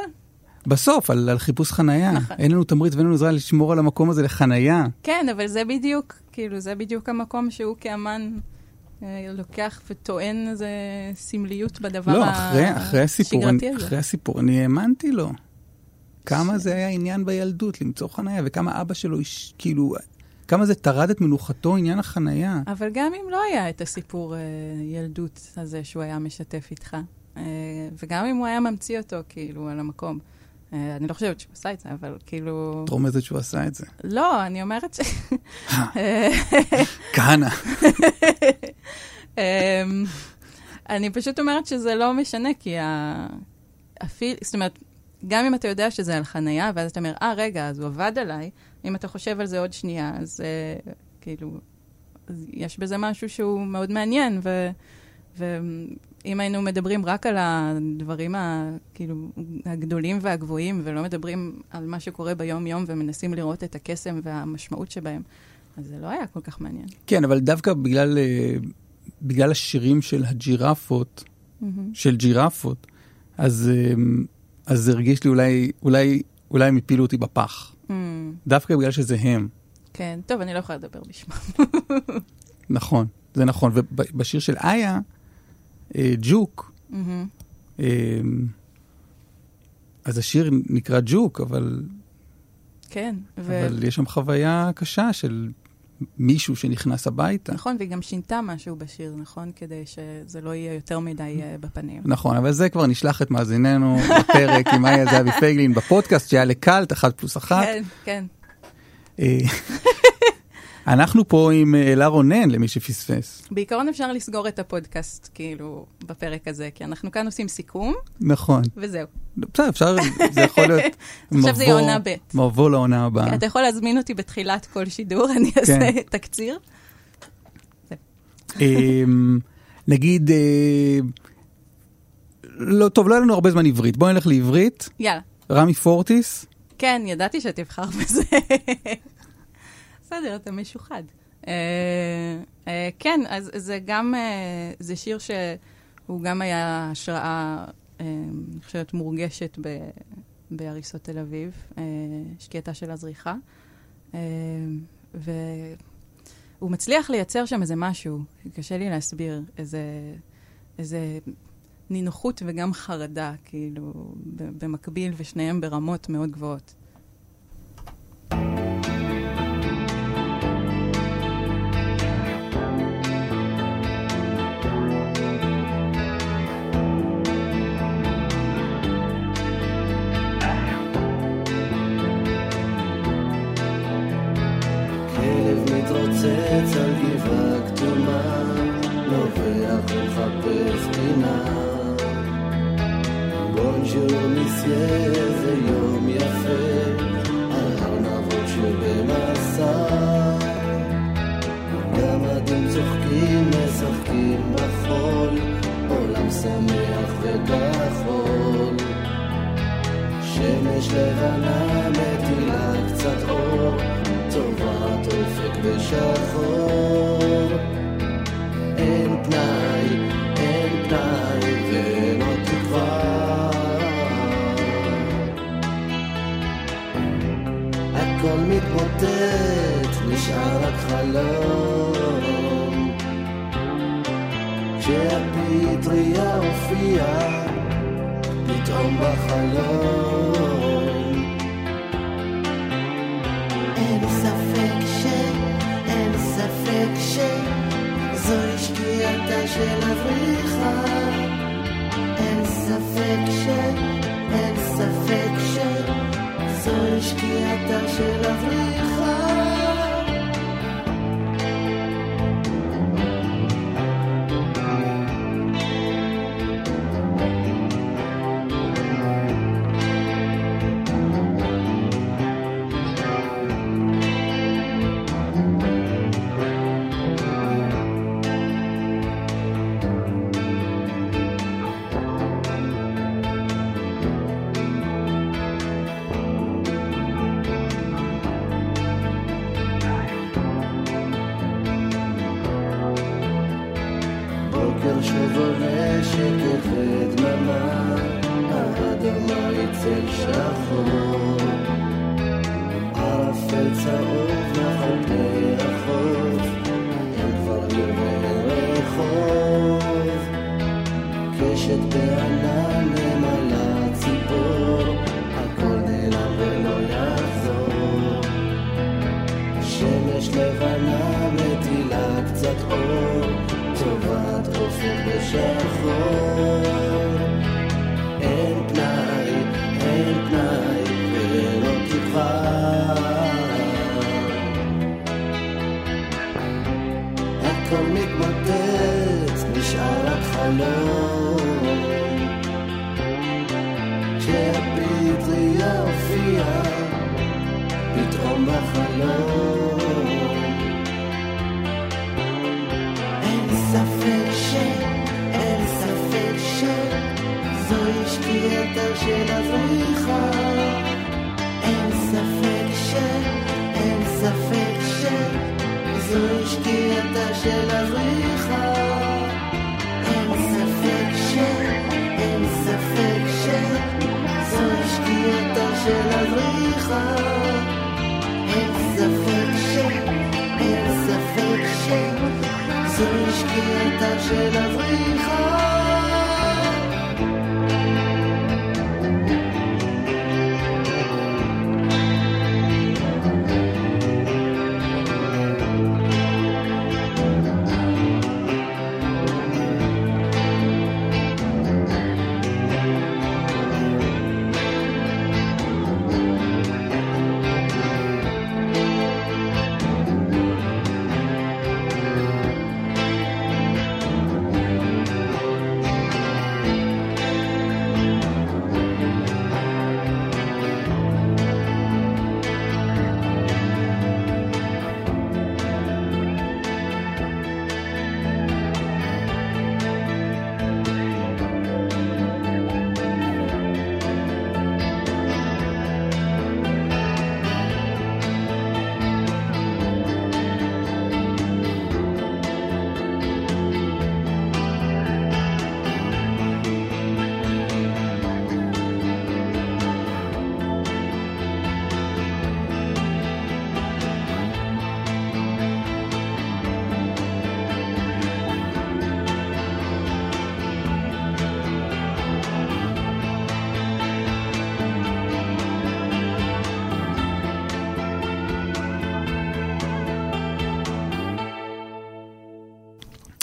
בסוף, על, על חיפוש חנייה. נכון. אין לנו תמריץ ואין לנו עזרה לשמור על המקום הזה לחנייה. כן, אבל זה בדיוק, כאילו, זה בדיוק המקום שהוא כאמן אה, לוקח וטוען איזה סמליות בדבר לא, אחרי, אחרי הסיפור, השגרתי הזה. אחרי הסיפור, אני האמנתי לו. כמה זה היה עניין בילדות, למצוא חנייה, וכמה אבא שלו, איש- כאילו, כמה זה טרד את מנוחתו, עניין החנייה. אבל גם אם לא היה את הסיפור אה, ילדות הזה שהוא היה משתף איתך, אה, וגם אם הוא היה ממציא אותו, כאילו, על המקום. אה, אני לא חושבת שהוא עשה את זה, אבל כאילו... את רומזת שהוא עשה את זה. לא, אני אומרת ש... [laughs] כהנא. אמ, אני פשוט אומרת שזה לא משנה, כי ה... אפילו, זאת אומרת, גם אם אתה יודע שזה על חנייה, ואז אתה אומר, אה, רגע, אז הוא עבד עליי, אם אתה חושב על זה עוד שנייה, אז uh, כאילו, אז יש בזה משהו שהוא מאוד מעניין, ו... ואם היינו מדברים רק על הדברים ה, כאילו, הגדולים והגבוהים, ולא מדברים על מה שקורה ביום-יום ומנסים לראות את הקסם והמשמעות שבהם, אז זה לא היה כל כך מעניין. כן, אבל דווקא בגלל, אה, בגלל השירים של הג'ירפות, של ג'ירפות, אז, אה, אז זה הרגיש לי אולי, אולי, אולי הם הפילו אותי בפח. Mm, דווקא בגלל שזה הם. כן, טוב, אני לא יכולה לדבר בשמם. נכון, זה נכון. ובשיר של איה, אה, ג'וק, מהמם. אה, אז השיר נקרא ג'וק, אבל, כן, ו... אבל יש שם חוויה קשה של מישהו שנכנס הביתה. נכון, והיא גם שינתה משהו בשיר, נכון? כדי שזה לא יהיה יותר מדי אה, בפנים. נכון, אבל זה כבר נשלח את מאזיננו בפרק עם איה זהבי פייגלין בפודקאסט שהיה לקאלט, אחת פלוס אחת. כן, כן. אנחנו פה עם אה, אלה רונן, למי שפספס. בעיקרון אפשר לסגור את הפודקאסט, כאילו, בפרק הזה, כי אנחנו כאן עושים סיכום, נכון. וזהו. בסדר, אפשר, זה יכול להיות [laughs] עכשיו זה יהיה עונה ב'. מבוא לעונה הבאה. אתה יכול להזמין אותי בתחילת כל שידור, אני אעשה כן. תקציר. אמ, נגיד, אה, לא, טוב, לא היה לנו הרבה זמן עברית. בואי נלך לעברית. יאללה. רמי פורטיס, כן, ידעתי שתבחר בזה. בסדר, אתה משוחד. אה, אה, כן, אז זה גם, אה, זה שיר שהוא גם היה השראה, אה, אני חושבת, מורגשת בהריסות תל אביב, שקיעתה של הזריחה. והוא מצליח לייצר שם איזה משהו, קשה לי להסביר, איזה, איזה נינוחות וגם חרדה, כאילו, במקביל, ושניהם ברמות מאוד גבוהות. מסיה איזה. אין פנאי, אין פנאי הכל מתמוטט, נשאר רק חלום. כשהפטריה הופיעה, פתאום בחלום. אין ספק ש... אין ספק ש... זוהי שקיעתה של אבריחה. אין ספק ש... אין ספק ש... זוהי שקיעתה של אבריחה.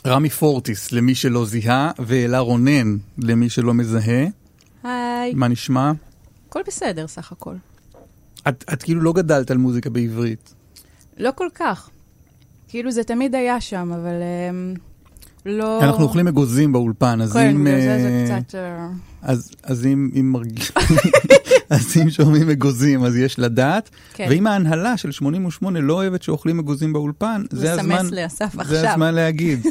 רמי פורטיס, למי שלא זיהה, ואלה רונן, למי שלא מזהה. היי. מה נשמע? הכל בסדר סך הכל. את, את כאילו לא גדלת על מוזיקה בעברית. לא כל כך. כאילו זה תמיד היה שם, אבל um, לא... אנחנו אוכלים אגוזים באולפן, אז כן, אם... בגלל זה זה אה, קצת... אה, אז, אז אם, אם מרגיש... [laughs] אז אם שומעים אגוזים, אז יש לדעת. כן. ואם ההנהלה של 88 לא אוהבת שאוכלים אגוזים באולפן, זה לסמס הזמן... לאסף זה עכשיו. הזמן להגיד.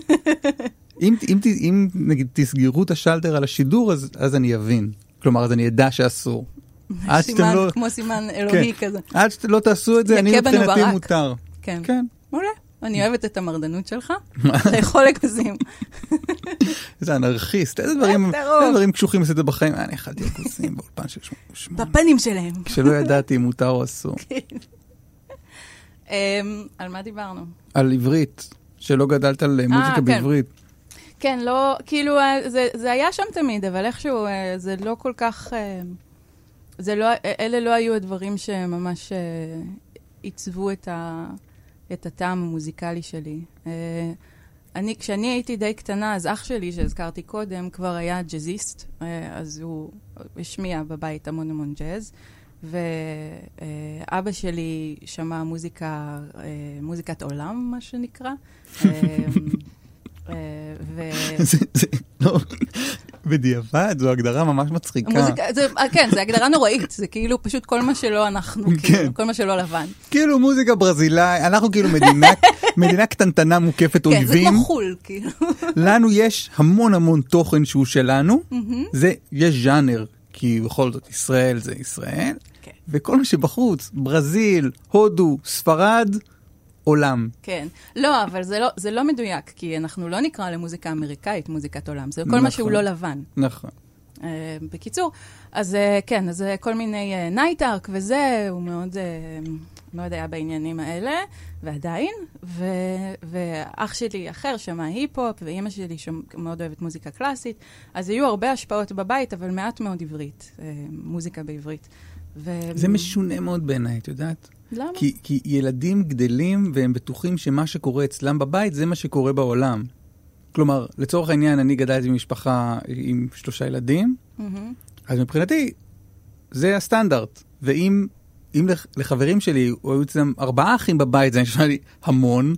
[laughs] אם, אם, אם נגיד תסגרו את השלטר על השידור, אז, אז אני אבין. כלומר, אז אני אדע שאסור. [laughs] עד סימן, לא... כמו סימן אלוהי כן. כזה. עד שאתם לא תעשו את זה, אני מבחינתי ברק. מותר. כן. כן. מעולה. אני אוהבת את המרדנות שלך, לאכול אגוזים. איזה אנרכיסט, איזה דברים, טירוף. איזה דברים קשוחים עשית בחיים. אני אכלתי אגוזים באולפן של שמונה-. בפנים שלהם. כשלא ידעתי אם מותר או אסור. [laughs] אמ, על מה דיברנו? על עברית, שלא גדלת על אה, מוזיקה כן. בעברית. כן, לא, כאילו, אה, זה, זה היה שם תמיד, אבל איכשהו אה, זה לא כל כך... אה, זה לא, אה, אלה לא היו הדברים שממש אה, עיצבו את, ה, את הטעם המוזיקלי שלי. אה, אני, כשאני הייתי די קטנה, אז אח שלי, שהזכרתי קודם, כבר היה ג'אזיסט, אה, אז הוא השמיע בבית המון המון ג'אז. ואבא שלי שמע מוזיקה, אה, מוזיקת עולם, מה שנקרא. [laughs] אה, ו... [laughs] זה, זה, לא, בדיעבד, זו הגדרה ממש מצחיקה. מוזיקה, זה, אה, כן, זו הגדרה נוראית, זה כאילו פשוט כל מה שלא אנחנו, כן. כאילו, כל מה שלא לבן. כאילו מוזיקה ברזילאי, אנחנו כאילו מדינה, [laughs] מדינה קטנטנה מוקפת כן, זה אויבים. כמו חו"ל, כאילו. [laughs] לנו יש המון המון תוכן שהוא שלנו, זה, יש ז'אנר, כי בכל זאת ישראל זה ישראל, כן. וכל מה שבחוץ, ברזיל, הודו, ספרד, עולם. כן. לא, אבל זה לא, זה לא מדויק, כי אנחנו לא נקרא למוזיקה אמריקאית מוזיקת עולם, זה כל מה נכון. שהוא לא לבן. נכון. אה, בקיצור, אז אה, כן, אז אה, כל מיני נייטארק וזה, הוא מאוד, אה, מאוד היה בעניינים האלה, ועדיין. ו, ואח שלי אחר שמע היפ-הופ, ואימא שלי שמאוד אוהבת מוזיקה קלאסית, אז היו הרבה השפעות בבית, אבל מעט מאוד עברית, uh, מוזיקה בעברית. ו... זה משונה מאוד בעיניי, את יודעת? למה? כי, כי ילדים גדלים והם בטוחים שמה שקורה אצלם בבית זה מה שקורה בעולם. כלומר, לצורך העניין, אני גדלתי במשפחה עם שלושה ילדים, מהמם. אז מבחינתי, זה הסטנדרט. ואם אם לח- לחברים שלי היו אצלם ארבעה אחים בבית, זה נשמע לי המון,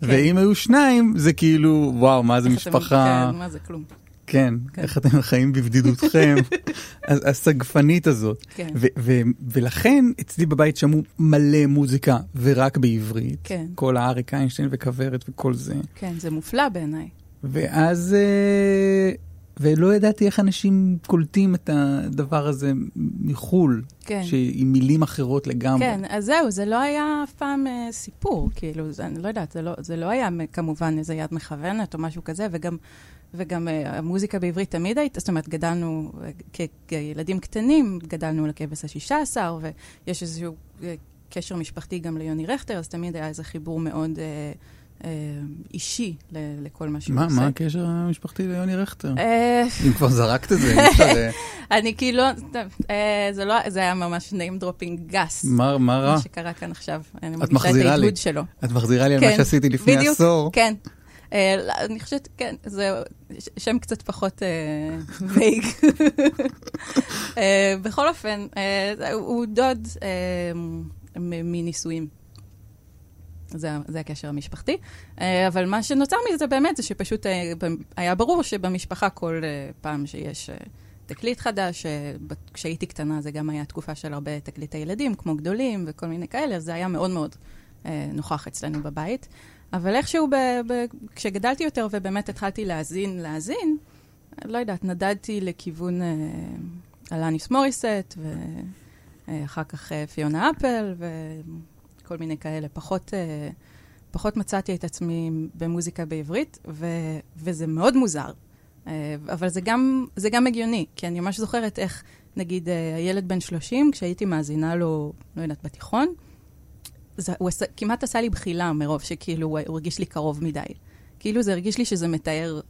כן. ואם היו שניים, זה כאילו, וואו, מה זה משפחה... כן, מה זה כלום. כן, כן. איך אתם חיים בבדידותכם, [laughs] הסגפנית הזאת. כן. ו- ו- ולכן אצלי בבית שמעו מלא מוזיקה ורק בעברית. כן. כל האריק איינשטיין וכוורת וכל זה. כן, זה מופלא בעיניי. ואז, אה, ולא ידעתי איך אנשים קולטים את הדבר הזה מחו"ל, כן. שעם מילים אחרות לגמרי. כן, אז זהו, זה לא היה אף פעם אה, סיפור, כאילו, זה, אני לא יודעת, זה לא, זה לא היה כמובן איזה יד מכוונת או משהו כזה, וגם, וגם אה, המוזיקה בעברית תמיד הייתה, זאת אומרת, גדלנו, אה, כילדים קטנים, גדלנו לכבש השישה עשר, ויש איזשהו אה, קשר משפחתי גם ליוני רכטר, אז תמיד היה איזה חיבור מאוד אה, אה, אישי ל- לכל מה שהוא עושה. מה הקשר המשפחתי ליוני רכטר? אם כבר זרקת את זה, אי [laughs] אפשר, אני כאילו, אה, זה לא, זה היה ממש name dropping גס. מה מה רע? מה שקרה כאן עכשיו. אני את מרגישה את מחזירה לי. העידוד שלו. את מחזירה לי על כן, מה שעשיתי לפני בדיוק, עשור. כן. אה, אני חושבת, כן, זה שם קצת פחות אה, [laughs] וייג. [laughs] אה, בכל אופן, אה, הוא דוד אה, מנישואים. זה, זה הקשר המשפחתי. אה, אבל מה שנוצר מזה באמת זה שפשוט אה, היה ברור שבמשפחה כל אה, פעם שיש אה, תקליט חדש, אה, כשהייתי קטנה זה גם היה תקופה של הרבה תקליטי ילדים, כמו גדולים וכל מיני כאלה, אז זה היה מאוד מאוד אה, נוכח אצלנו בבית. אבל איכשהו, ב, ב, כשגדלתי יותר ובאמת התחלתי להאזין, להאזין, לא יודעת, נדדתי לכיוון אה, אלניס מוריסט, ואחר כך אה, פיונה אפל, וכל מיני כאלה. פחות, אה, פחות מצאתי את עצמי במוזיקה בעברית, ו, וזה מאוד מוזר. אה, אבל זה גם, זה גם הגיוני, כי אני ממש זוכרת איך, נגיד, אה, הילד בן 30, כשהייתי מאזינה לו, לא יודעת, בתיכון, זה, הוא עשה, כמעט עשה לי בחילה מרוב שכאילו הוא, הוא הרגיש לי קרוב מדי. כאילו זה הרגיש לי שזה מתאר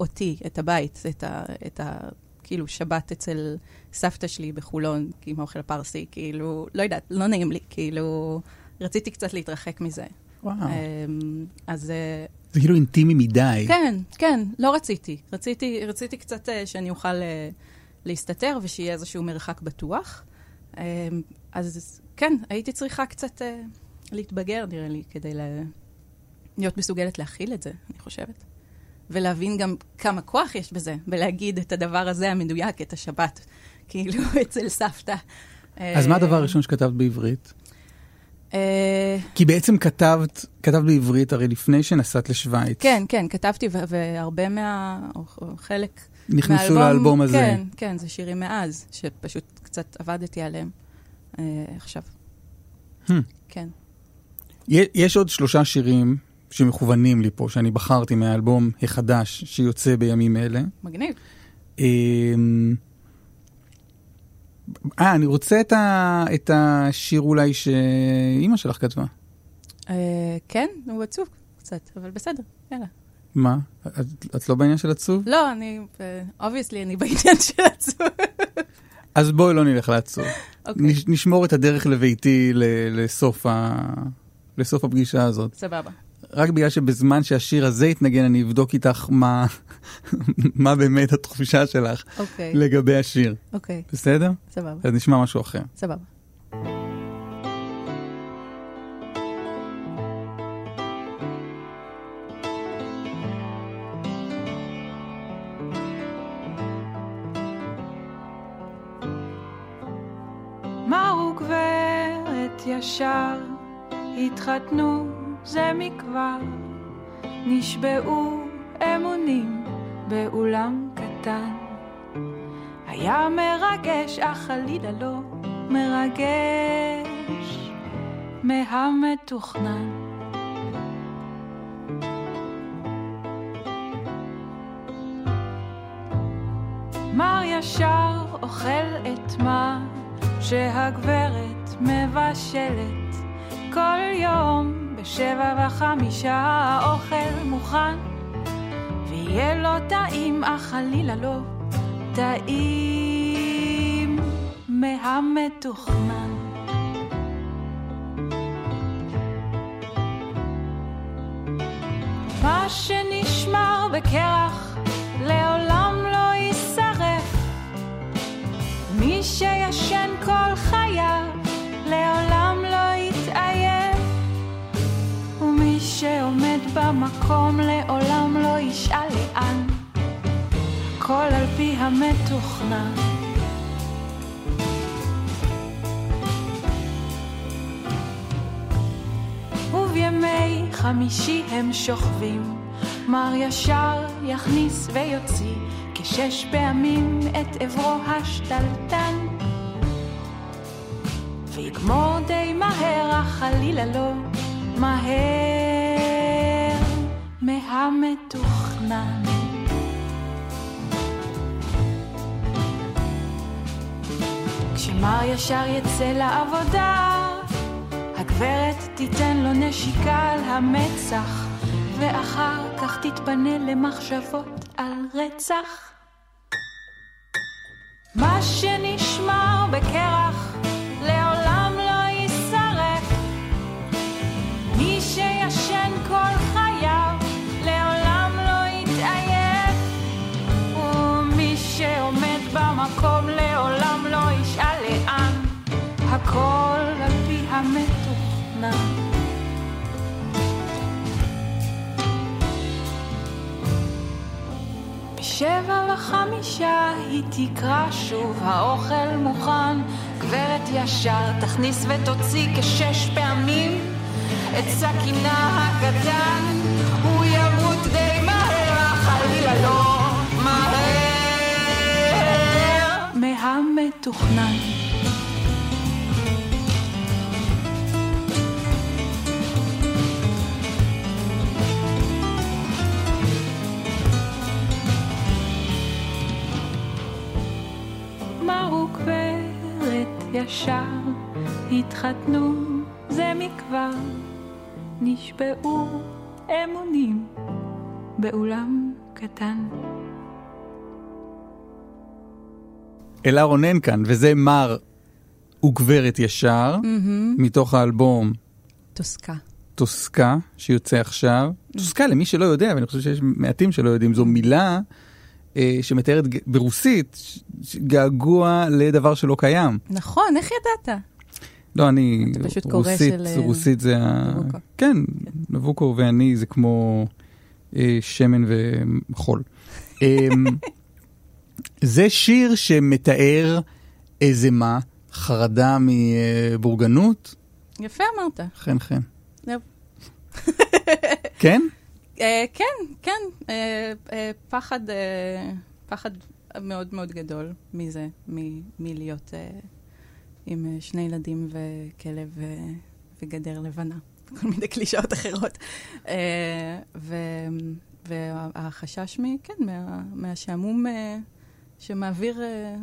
אותי, את הבית, את ה... את ה כאילו שבת אצל סבתא שלי בחולון עם אוכל פרסי, כאילו, לא יודעת, לא נעים לי, כאילו, רציתי קצת להתרחק מזה. וואו. אמ, אז אה, זה כאילו אינטימי מדי. כן, כן, לא רציתי. רציתי, רציתי קצת אה, שאני אוכל אה, להסתתר ושיהיה איזשהו מרחק בטוח. אה, אז כן, הייתי צריכה קצת אה, להתבגר, נראה לי, כדי ל... להיות מסוגלת להכיל את זה, אני חושבת. ולהבין גם כמה כוח יש בזה, ולהגיד את הדבר הזה המדויק, את השבת, [laughs] כאילו, אצל סבתא. אז מה הדבר הראשון שכתבת בעברית? אה, כי בעצם כתבת, כתבת בעברית הרי לפני שנסעת לשוויץ. כן, כן, כתבתי, והרבה מה... או, חלק נכנסו מהאלבום- לאלבום הזה. כן, כן, זה שירים מאז, שפשוט שקצת עבדתי עליהם אה, עכשיו. Hmm. כן. יש עוד שלושה שירים שמכוונים לי פה, שאני בחרתי מהאלבום החדש שיוצא בימים אלה. מגניב. אמ, אה, אני רוצה את, ה, את השיר אולי שאימא שלך כתבה. אה, כן, הוא עצוב קצת, אבל בסדר, יאללה. מה? את, את לא בעניין של עצוב? לא, אני, obviously, אני בעניין של עצוב. אז בואי לא נלך לעצוב. [laughs] אוקיי, נש, נשמור את הדרך לביתי לסוף, ה, לסוף הפגישה הזאת. סבבה. רק בגלל שבזמן שהשיר הזה יתנגן, אני אבדוק איתך מה, [laughs] מה באמת התחושה שלך אוקיי, לגבי השיר. אוקיי, בסדר? סבבה, אז נשמע משהו אחר. סבבה. ישר התחתנו זה מכבר, נשבעו אמונים באולם קטן. היה מרגש, אך חלילה לא מרגש מהמתוכנן. מר ישר אוכל את מה שהגברת מבשלת. כל יום בשבע וחמישה האוכל מוכן ויהיה לו טעים אך חלילה לא טעים. מהמתוכנן. מה שנשמר בקרח לעולם לא יישרף. מי שישן כל חייו לעולם לא יתעייף. ומי שעומד במקום לעולם לא ישאל לאן. הכל על פי המתוכנן. ובימי חמישי הם שוכבים. מר ישר יכניס ויוציא. כשש פעמים את עברו השתלטן ויגמור די מהר, אך חלילה לא מהר מהמתוכנן. כשמר ישר יצא לעבודה, הגברת תיתן לו נשיקה על המצח, ואחר כך תתפנה למחשבות על רצח. מה שנשמר בקרח הכל על פי המתוכנן. בשבע וחמישה היא תקרא שוב, האוכל מוכן. גברת ישר תכניס ותוציא כשש פעמים את סכינה הקטן. הוא ימות די מהר, חלילה לא מהר. מהמתוכנן. ישר התחתנו זה מכבר, נשבעו אמונים באולם קטן. אלה רונן כאן, וזה מר וגברת ישר, מתוך האלבום טוסקה. טוסקה, שיוצא עכשיו. טוסקה, למי שלא יודע, ואני חושב שיש מעטים שלא יודעים, זו מילה שמתארת ג- ברוסית געגוע לדבר שלא קיים. נכון, איך ידעת? לא, אני, אתה פשוט קורא רוסית, של, אה, רוסית זה ה... נבוקו. כן, נבוקו ואני זה כמו אה, שמן וחול. אה, [laughs] זה שיר שמתאר איזה מה? חרדה מבורגנות? יפה אמרת. חן חן. כן? אה, כן, כן, אה, אה, פחד, פחד מאוד מאוד גדול מזה, מלהיות עם שני ילדים וכלב וגדר לבנה, [laughs] כל מיני קלישאות אחרות. והחשש. כן, מה, מהשעמום שמעביר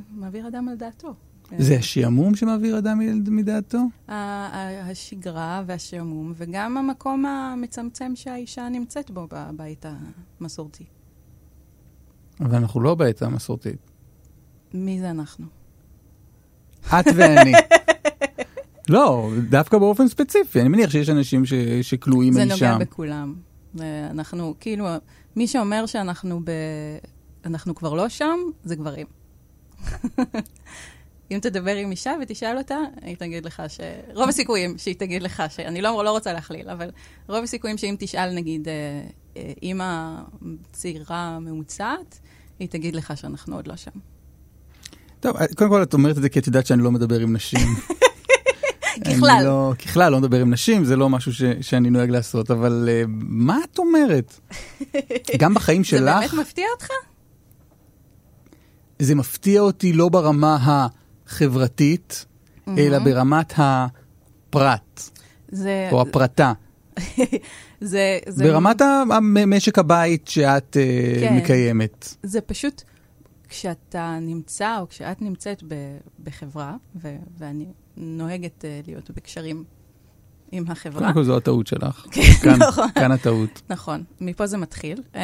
מעביר אדם על דעתו. זה השעמום שמעביר אדם מדעתו? השגרה והשעמום, וגם המקום המצמצם שהאישה נמצאת בו בבית המסורתי. אבל אנחנו לא בעת המסורתית. מי זה אנחנו? את ואני. [laughs] לא, דווקא באופן ספציפי. אני מניח שיש אנשים ש- שכלואים זה אי נוגע שם. בכולם. אנחנו, כאילו, מי שאומר שאנחנו ב... אנחנו כבר לא שם, זה גברים. [laughs] אם תדבר עם אישה ותשאל אותה, היא תגיד לך ש... רוב הסיכויים שהיא תגיד לך ש... אני לא, לא רוצה להכליל, אבל רוב הסיכויים שאם תשאל, נגיד, אה, אה, אימא צעירה ממוצעת, היא תגיד לך שאנחנו עוד לא שם. טוב, קודם כל את אומרת את זה כי את יודעת שאני לא מדבר עם נשים. [laughs] ככלל. לא, ככלל, לא מדבר עם נשים, זה לא משהו ש, שאני נוהג לעשות, אבל uh, מה את אומרת? [laughs] גם בחיים זה שלך, באמת מפתיע אותך? זה מפתיע אותי לא ברמה החברתית, אלא ברמת הפרט, זה, או הפרטה. [laughs] זה, זה, ברמת משק הבית שאת uh, כן. מקיימת. זה פשוט, כשאתה נמצא או כשאת נמצאת ב, בחברה, ו, ואני נוהגת uh, להיות בקשרים עם החברה, קודם כל זו הטעות שלך. [laughs] כן, כאן, נכון. כאן הטעות. נכון, מפה זה מתחיל. Uh,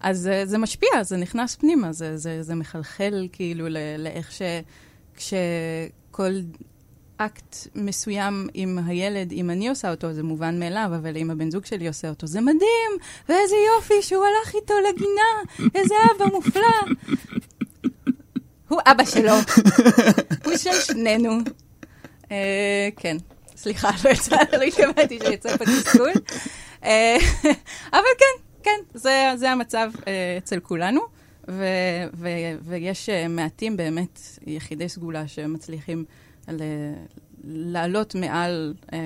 אז uh, זה משפיע, זה נכנס פנימה, זה, זה, זה מחלחל כאילו לאיך ש... כשכל אקט מסוים עם הילד, אם אני עושה אותו, זה מובן מאליו, אבל אם הבן זוג שלי עושה אותו, זה מדהים, ואיזה יופי שהוא הלך איתו לגינה, איזה אבא מופלא. הוא אבא שלו, הוא של שנינו. אה, כן, סליחה, לא יצא, לא התכוונתי שיצא פה תסכול. אה, אבל כן, כן, זה, המצב אה, אצל כולנו, ו, ו, ויש אה, מעטים באמת יחידי סגולה שמצליחים ל, לעלות מעל אה,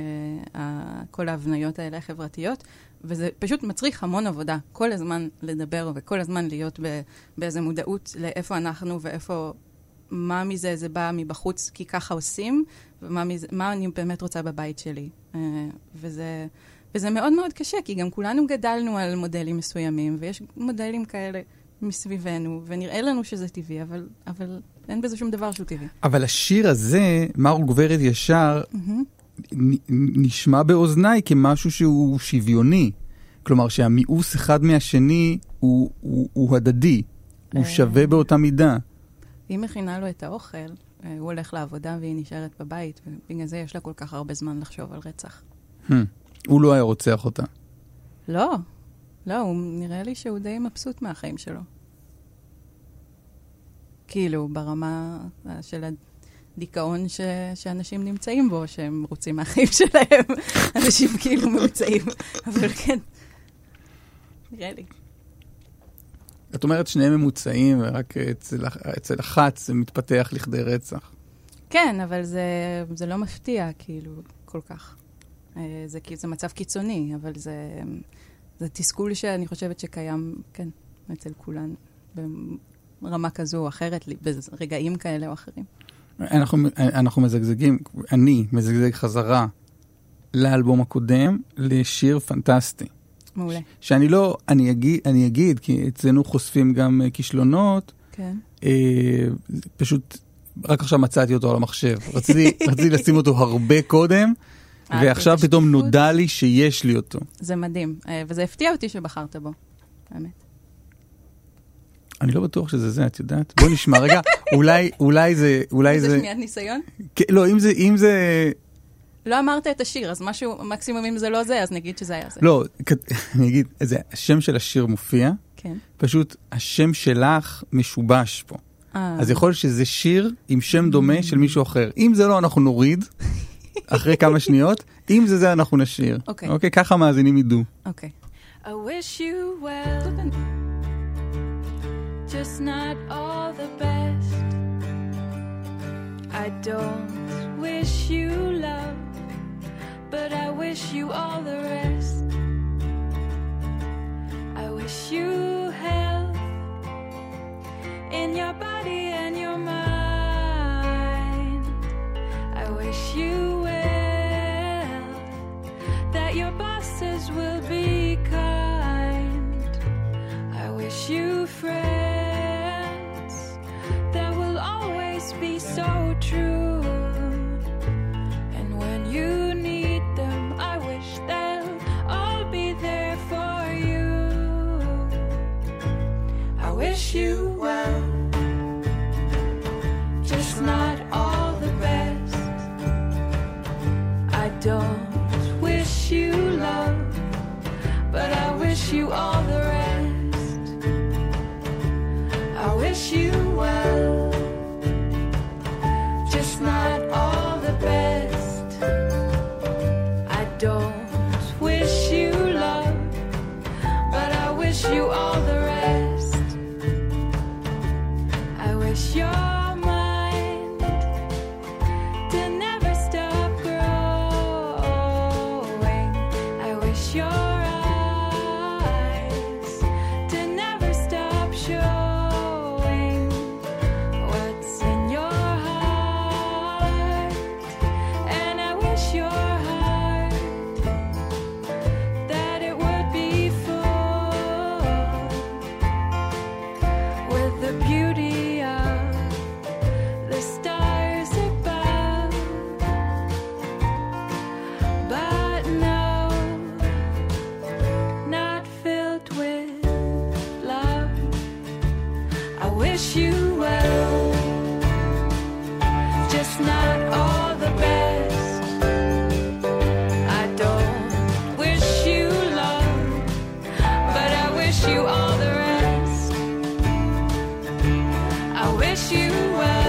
ה- כל ההבניות האלה החברתיות, וזה פשוט מצריך המון עבודה, כל הזמן לדבר וכל הזמן להיות ב, באיזה מודעות לאיפה אנחנו ואיפה, מה מזה זה בא מבחוץ כי ככה עושים, ומה מזה, מה אני באמת רוצה בבית שלי. אה, וזה, וזה מאוד מאוד קשה, כי גם כולנו גדלנו על מודלים מסוימים, ויש מודלים כאלה מסביבנו, ונראה לנו שזה טבעי, אבל, אבל אין בזה שום דבר שהוא טבעי. אבל השיר הזה, מר וגברת ישר, נ- נשמע באוזניי כמשהו שהוא שוויוני. כלומר שהמיאוס אחד מהשני הוא, הוא, הוא הדדי, הוא אה. שווה באותה מידה. היא מכינה לו את האוכל, אה, הוא הולך לעבודה והיא נשארת בבית, ובגלל זה יש לה כל כך הרבה זמן לחשוב על רצח. Hmm. הוא לא היה רוצח אותה. לא, לא, הוא נראה לי שהוא די מבסוט מהחיים שלו. כאילו, ברמה של הדיכאון ש... שאנשים נמצאים בו, שהם רוצים מהחיים שלהם. [laughs] אנשים כאילו ממוצעים, אבל כן, נראה לי. את אומרת שניהם ממוצעים, ורק אצל, אצל אחת זה מתפתח לכדי רצח. כן, אבל זה, זה לא מפתיע, כאילו, כל כך. אה, זה, זה מצב קיצוני, אבל זה, זה תסכול שאני חושבת שקיים, כן, אצל כולן, ברמה כזו או אחרת, ברגעים כאלה או אחרים. אנחנו, אנחנו מזגזגים, אני מזגזג חזרה לאלבום הקודם, לשיר פנטסטי. מעולה. שאני לא, אני אגיד, אני אגיד כי אצלנו חושפים גם אה, כישלונות, כן. אה, פשוט רק עכשיו מצאתי אותו על המחשב. רציתי, רציתי לשים אותו הרבה קודם, ועכשיו פתאום. נודע לי שיש לי אותו. זה מדהים, אה, וזה הפתיע אותי שבחרת בו, האמת. אני לא בטוח שזה זה, את יודעת? בוא נשמע רגע, [laughs] אולי, אולי זה, אולי זה זה, שמיעת ניסיון? כן, לא, אם זה, אם זה, לא אמרת את השיר, אז משהו, מקסימום אם זה לא זה, אז נגיד שזה היה זה. לא, [laughs] אני אגיד, זה, השם של השיר מופיע, כן. פשוט השם שלך משובש פה. אה, אז יכול להיות שזה שיר עם שם דומה של מישהו אחר. אם זה לא, אנחנו נוריד, [laughs] אחרי כמה שניות, אם זה זה, אנחנו נשאיר. אוקיי. אוקיי, ככה המאזינים ידעו. אוקיי. I wish you well, just not all the best. I don't wish you love, but I wish you all the rest. I wish you health in your body. wish you well, that your bosses will be kind. I wish you friends that will always be so true. And when you need them, I wish they'll all be there for you. I wish you well. Don't wish you love, but I wish you all the rest. I wish you well, just not all the best. I don't wish you love, but I wish you all the rest. I wish your wish you well,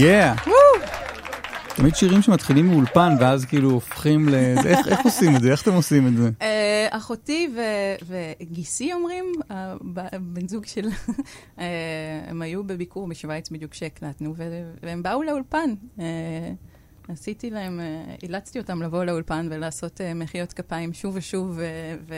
Yeah. תמיד שירים שמתחילים מאולפן ואז כאילו הופכים ל... איך איך עושים את זה? איך אתם עושים את זה? אה, אחותי ו- וגיסי אומרים, אה, ב- בן זוג של... אה, הם היו בביקור בשוויץ בדיוק כשהקלטנו, ו- והם באו לאולפן. עשיתי להם, אילצתי אותם לבוא לאולפן ולעשות מחיאות כפיים שוב ושוב ו-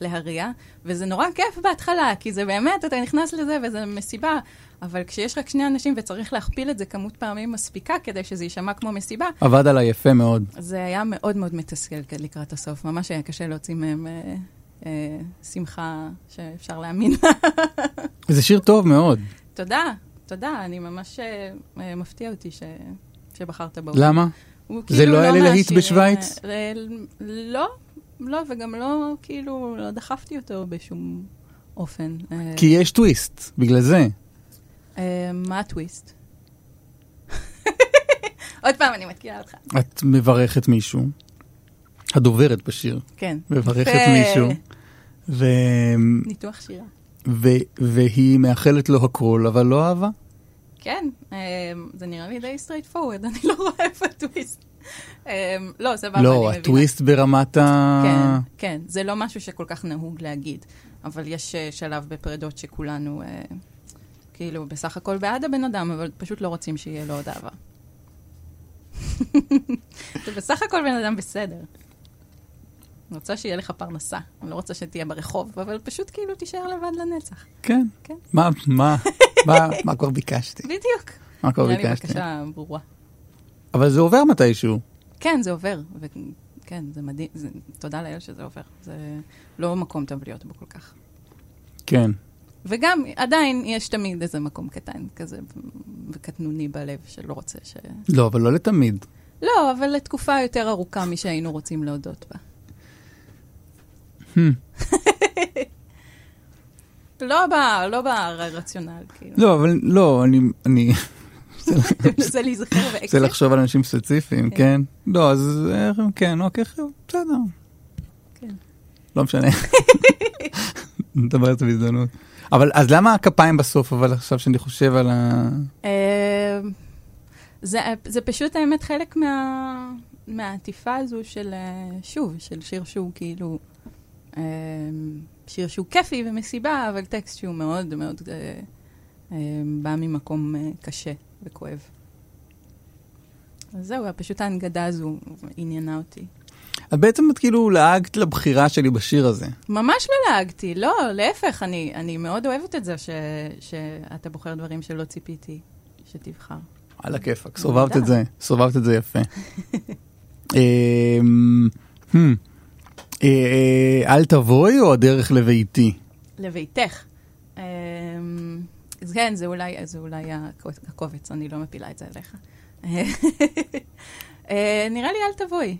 ולהריע, וזה נורא כיף בהתחלה, כי זה באמת, אתה נכנס לזה וזה מסיבה, אבל כשיש רק שני אנשים וצריך להכפיל את זה כמות פעמים מספיקה כדי שזה יישמע כמו מסיבה, עבד עליי יפה מאוד. זה היה מאוד מאוד מתסכל לקראת הסוף. ממש היה קשה להוציא מהם אה, אה, שמחה שאפשר להאמין. [laughs] זה שיר טוב מאוד. תודה, תודה. אני ממש אה, אה, מפתיע אותי ש, שבחרת בו. למה? זה כאילו לא היה לי להיט בשוויץ? אה, אה, לא, לא, וגם לא, כאילו, לא דחפתי אותו בשום אופן. אה, כי יש טוויסט, בגלל זה. אה, מה הטוויסט? [laughs] עוד פעם, אני מפתיעה אותך. את מברכת מישהו, הדוברת בשיר, כן. מברכת. מישהו, ו... ניתוח שירה. ו... והיא מאחלת לו הכל, אבל לא אהבה. כן, אמ, זה נראה לי די straight forward, [laughs] אני לא רואה איפה הטוויסט. אמ, לא, סבבה, אני לא, מבינה. הטוויסט ברמת ה... כן, כן, זה לא משהו שכל כך נהוג להגיד, אבל יש אה, שלב בפרדות שכולנו, אה, כאילו, בסך הכל בעד הבן אדם, אבל פשוט לא רוצים שיהיה לו עוד אהבה. [laughs] זה בסך הכל בן אדם בסדר. אני רוצה שיהיה לך פרנסה, אני לא רוצה שתהיה ברחוב, אבל פשוט כאילו תישאר לבד לנצח. כן. כן. מה, מה, מה, מה כבר ביקשתי? בדיוק. מה כבר נראה לי ביקשתי? בקשה ברורה. אבל זה עובר מתישהו. כן, זה עובר. וכן, זה מדהים. זה, תודה לאל שזה עובר. זה לא מקום טוב להיות בו כל כך. כן. וגם, עדיין יש תמיד איזה מקום קטן כזה, וקטנוני בלב, שלא רוצה ש... לא, אבל לא לתמיד. לא, אבל לתקופה יותר ארוכה משהיינו רוצים להודות בה. Hmm. [laughs] לא ב... לא ברציונל, כאילו. לא, אבל לא, אני... אני... [laughs] אתה מנסה להיזכר באקסל? לחשוב על אנשים ספציפיים, כן. כן? לא, אז אה, כן, אוקיי, בסדר. כן. לא משנה. נדבר על זה בהזדמנות. אבל אז למה הכפיים בסוף, אבל עכשיו שאני חושב על ה... אה, זה, זה פשוט האמת חלק מה, מהעטיפה הזו של, אה, שוב, של שיר שהוא כאילו, אה, שיר שהוא כיפי ומסיבה, אבל טקסט שהוא מאוד מאוד אה, אה, בא ממקום אה, קשה וכואב. אז זהו, פשוט ההנגדה הזו עניינה אותי. אז בעצם את כאילו לעגת לבחירה שלי בשיר הזה. ממש לא לעגתי, לא, להפך, אני, אני מאוד אוהבת את זה ש, שאתה בוחר דברים שלא ציפיתי שתבחר. על הכיפאק, סובבת את זה, סובבת את זה יפה. [laughs] אמ, hmm, אה, אה, אל תבואי או הדרך לביתי? לביתך. אמ, אז כן, זה אולי, זה אולי הקו- הקובץ, אני לא מפילה את זה עליך. [laughs] אה, נראה לי אל תבואי.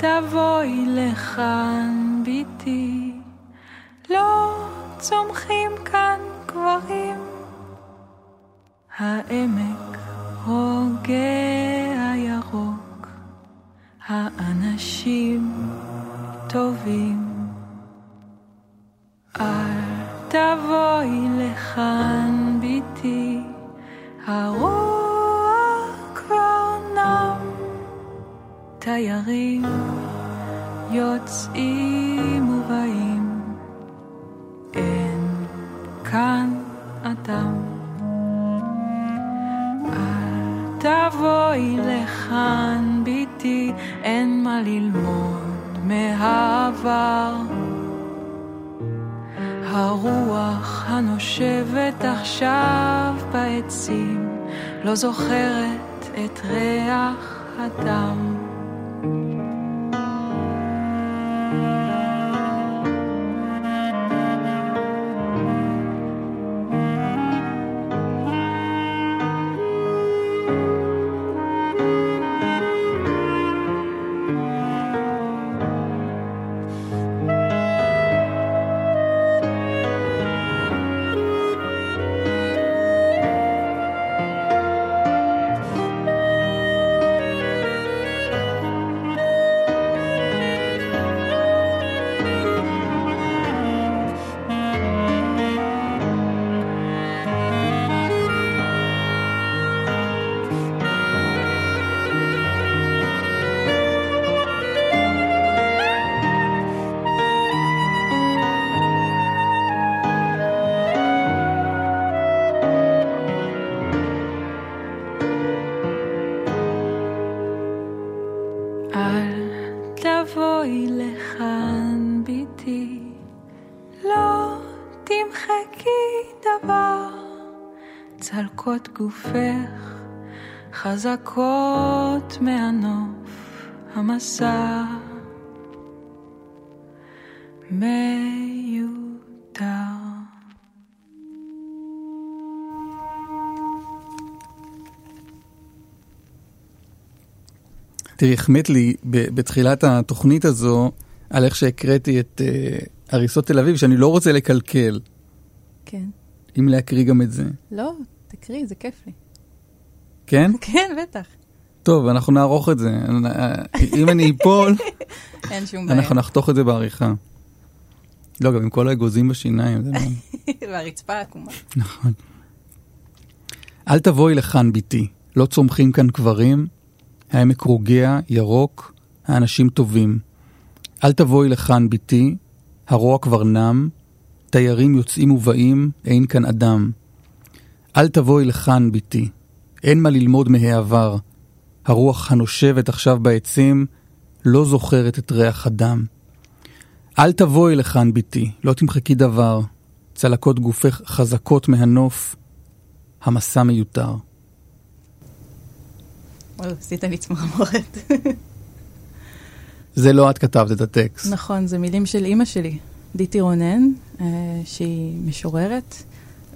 תבואי לכאן, ביתי, לא צומחים כאן גברים. העמק הוגה הירוק, האנשים טובים. אל תבואי לכאן, ביתי, הרוח כבר נם. תיירים יוצאים ובאים, אין כאן אדם. תבואי לכאן, ביתי, אין מה ללמוד מהעבר. הרוח הנושבת עכשיו בעצים, לא זוכרת את ריח הדם. גופך חזקות מהנוף המסע. מיותר. תראי, החמאת לי בתחילת התוכנית הזו, על איך שהקראתי את uh, הריסות תל אביב, שאני לא רוצה לקלקל, כן. אם להקריא גם את זה. לא, תקריא, זה כיף לי. כן? [laughs] כן, בטח. טוב, אנחנו נערוך את זה. אם אני אפול, [laughs] אין שום בעיה. אנחנו נחתוך את זה בעריכה. לא, גם עם כל האגוזים בשיניים. לא... [laughs] והרצפה עקומה. נכון. אל תבואי לכאן, בתי, לא צומחים כאן קברים, העמק רוגע, ירוק, האנשים טובים. אל תבואי לכאן, בתי, הרוע כבר נם, תיירים יוצאים ובאים, אין כאן אדם. אל תבואי לכאן, בתי, אין מה ללמוד מהעבר. הרוח הנושבת עכשיו בעצים לא זוכרת את ריח הדם. אל תבואי לכאן, בתי, לא תמחקי דבר. צלקות גופך חזקות מהנוף, המסע מיותר. וואו, עשית לי צמרמורת. זה לא את כתבת את הטקסט. נכון, זה מילים של אימא שלי, דיטי רונן, אה, שהיא משוררת,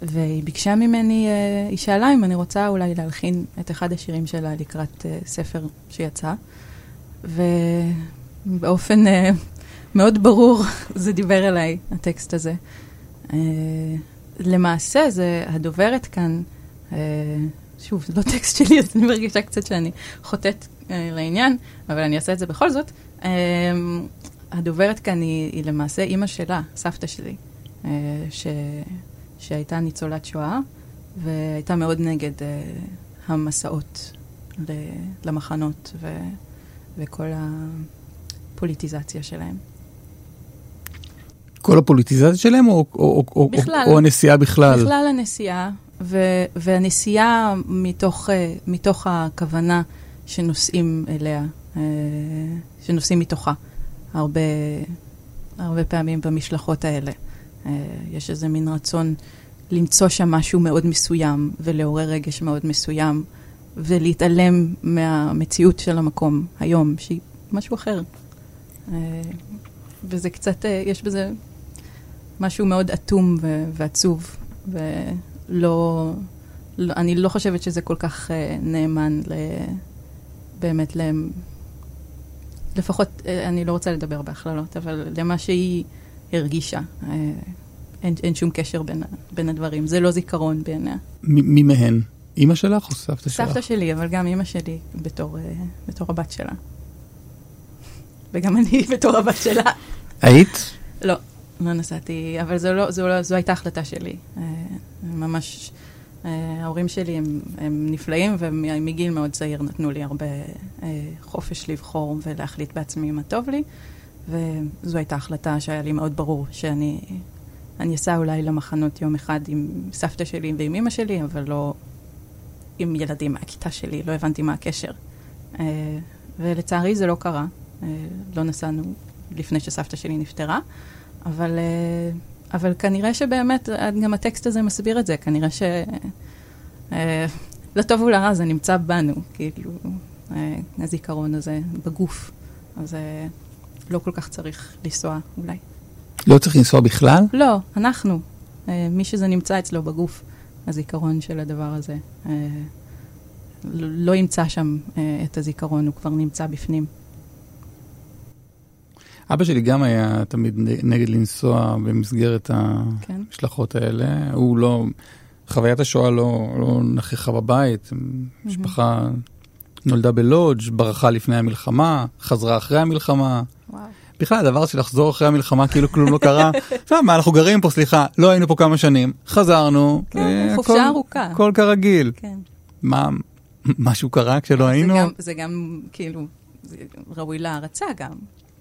והיא ביקשה ממני, אה, היא שאלה אם אני רוצה אולי להלחין את אחד השירים שלה לקראת אה, ספר שיצא, ובאופן אה, מאוד ברור [laughs] זה דיבר אליי, הטקסט הזה. למעשה, זה הדוברת כאן, שוב, זה לא טקסט שלי, [laughs] אז אני מרגישה קצת שאני חוטאת לעניין, אבל אני אעשה את זה בכל זאת. הדוברת כאן היא, היא למעשה אימא שלה, סבתא שלי, ש, שהייתה ניצולת שואה, והייתה מאוד נגד אה, המסעות ל, למחנות ו, וכל הפוליטיזציה שלהם. כל הפוליטיזציה שלהם, או, או, או, בכלל. או, או הנסיעה בכלל? בכלל הנסיעה, ו, והנסיעה מתוך, אה, מתוך הכוונה שנוסעים אליה, אה, שנוסעים מתוכה, הרבה, הרבה פעמים במשלחות האלה. אה, יש איזה מין רצון למצוא שם משהו מאוד מסוים, ולעורר רגש מאוד מסוים, ולהתעלם מהמציאות של המקום היום, שהיא משהו אחר. אה, וזה קצת, אה, יש בזה משהו מאוד אטום ו- ועצוב, ולא, לא, אני לא חושבת שזה כל כך נאמן ל, באמת להם, לפחות, אני לא רוצה לדבר בהכללות, אבל למה שהיא הרגישה. אה, אין, אין שום קשר בין, בין הדברים, זה לא זיכרון בעיניה. מי מהן? אימא שלך או סבתא שלך? סבתא שלי, אבל גם אימא שלי בתור, אה, בתור הבת שלה. וגם אני [laughs] בתור הבת שלה. היית? לא, לא נסעתי, אבל זו, לא, זו, לא, זו הייתה החלטה שלי. אה, ממש, ההורים שלי הם, הם נפלאים, ומגיל מאוד צעיר נתנו לי הרבה חופש לבחור ולהחליט בעצמי מה טוב לי, וזו הייתה החלטה שהיה לי מאוד ברור שאני אני אסע אולי למחנות יום אחד עם סבתא שלי ועם אמא שלי, אבל לא עם ילדים מהכיתה שלי, לא הבנתי מה הקשר. אה, ולצערי זה לא קרה. אה, לא נסענו לפני שסבתא שלי נפטרה, אבל, אה, אבל כנראה שבאמת, גם הטקסט הזה מסביר את זה, כנראה ש... לטוב ולרע זה נמצא בנו, כאילו, הזיכרון הזה בגוף. אז לא כל כך צריך לנסוע אולי. לא צריך לנסוע בכלל? לא, אנחנו. אה, מי שזה נמצא אצלו בגוף, הזיכרון של הדבר הזה. אה, ל- לא ימצא שם אה, את הזיכרון, הוא כבר נמצא בפנים. אבא שלי גם היה תמיד נגד לנסוע במסגרת כן. המשלחות האלה. הוא לא, חוויית השואה לא, לא נכחה בבית. משפחה נולדה בלודג', ברחה לפני המלחמה, חזרה אחרי המלחמה. וואו. בכלל, הדבר של לחזור אחרי המלחמה כאילו כלום לא קרה. [laughs] עכשיו, מה, אנחנו גרים פה, סליחה, לא היינו פה כמה שנים, חזרנו. כן, אה, חופשה הכל- ארוכה. הכל כרגיל. כן. מה, משהו קרה כשלא היינו? זה גם, זה גם, כאילו, זה ראוי להערצה גם.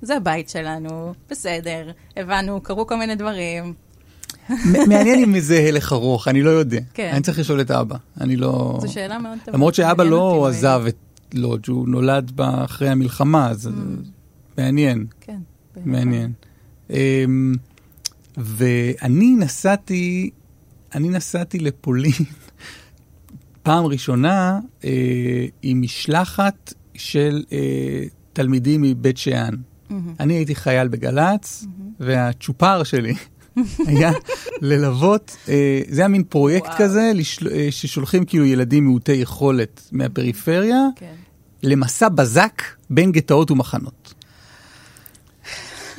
זה הבית שלנו, בסדר, הבנו, קרו כל מיני דברים. מעניין אם זה הלך ארוך, אני לא יודע. כן. אני צריך לשאול את אבא, אני לא... זו שאלה מאוד טובה. למרות שאבא לא עזב את לודג', הוא נולד אחרי המלחמה, אז מעניין, כן. מעניין. אמ, ואני נסעתי, אני נסעתי לפולין [laughs] פעם ראשונה אה, עם משלחת של אה, תלמידים מבית שאן. אני הייתי חייל בגל"צ, והצ'ופר שלי [laughs] היה ללוות, אה, זה היה מין פרויקט וואו. כזה, לשל, אה, ששולחים כאילו ילדים מעוטי יכולת מהפריפריה, כן. למסע בזק בין גטאות ומחנות.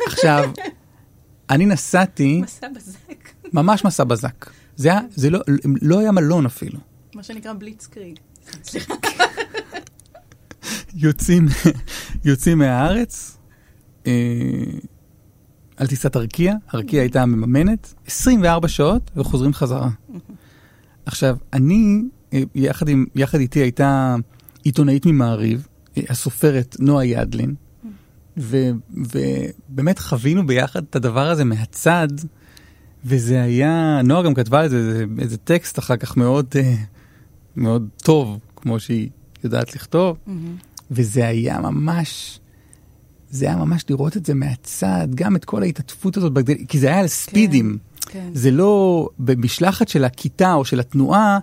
עכשיו, אני נסעתי, מסע בזק. ממש מסע בזק. זה, היה, זה לא, לא היה מלון אפילו. מה שנקרא בליצקריג. יוצאים, יוצאים מהארץ, אה, על טיסת ארקיע, ארקיע הייתה מממנת, 24 שעות וחוזרים חזרה. עכשיו, אני, אה, יחד, עם, יחד איתי הייתה עיתונאית ממעריב, אה, הסופרת נועה ידלין, ובאמת חווינו ביחד את הדבר הזה מהצד, וזה היה, נועה גם כתבה על זה איזה, טקסט אחר כך מאוד, אה, מאוד טוב, כמו שהיא יודעת לכתוב. מהמם. וזה היה ממש, זה היה ממש לראות את זה מהצד, גם את כל ההתעטפות הזאת, בגדל, כי זה היה על ספידים. כן. זה לא, במשלחת של הכיתה או של התנועה,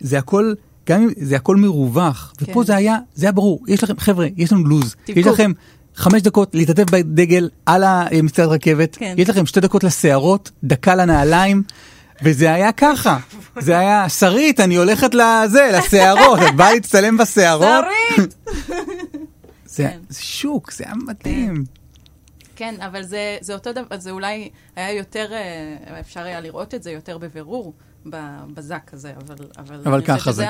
זה הכל, גם אם זה הכל מרווח. כן. ופה זה היה, זה היה ברור, יש לכם, חבר'ה, יש לנו לוז. תבכו. יש לכם חמש דקות להתעטף בדגל על המצעד רכבת, כן. יש לכם שתי דקות לשערות, דקה לנעליים. וזה היה ככה, זה היה, שרית, אני הולכת לזה, לשערות, את באה להצטלם בשערות? שרית! [laughs] זה, כן. זה שוק, זה היה מדהים. כן, אבל זה, זה אותו דבר, זה אולי היה יותר, אה, אפשר היה לראות את זה יותר בבירור בזק הזה, אבל... אבל, אבל ככה זה.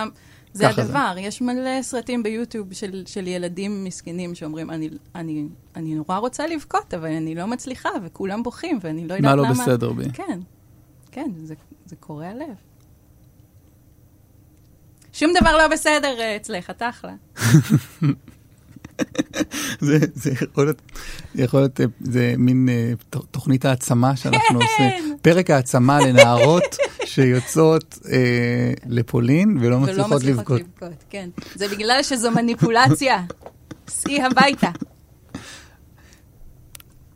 זה הדבר, יש מלא סרטים ביוטיוב של, של ילדים מסכנים שאומרים, אני, אני, אני נורא רוצה לבכות, אבל אני לא מצליחה, וכולם בוכים, ואני לא יודעת מה למה. לא בסדר בי? כן, כן, זה, זה קורע לב. שום דבר לא בסדר אה, אצלך, את אחלה. [laughs] זה, זה יכול להיות, יכול להיות, אה, זה מין אה, תוכנית העצמה שאנחנו עושים. פרק העצמה לנערות [laughs] שיוצאות אה, לפולין ולא ולא מצליחות מצליחות לבכות. לבכות. כן. זה בגלל שזו מניפולציה. סעי הביתה.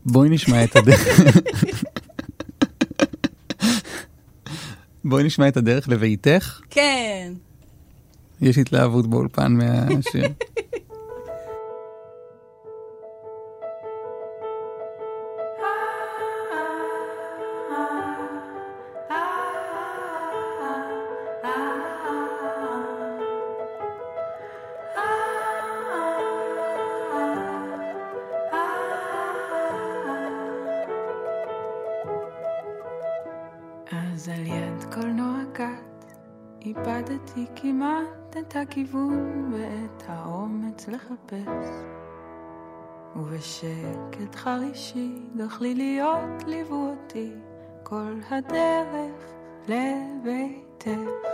בואי נשמע את הדרך. [laughs] בואי נשמע את הדרך לביתך. כן. יש התלהבות באולפן מהשיר. הכיוון ואת האומץ לחפש. ובשקט חרישי דחלי להיות ליוו אותי כל הדרך לביתך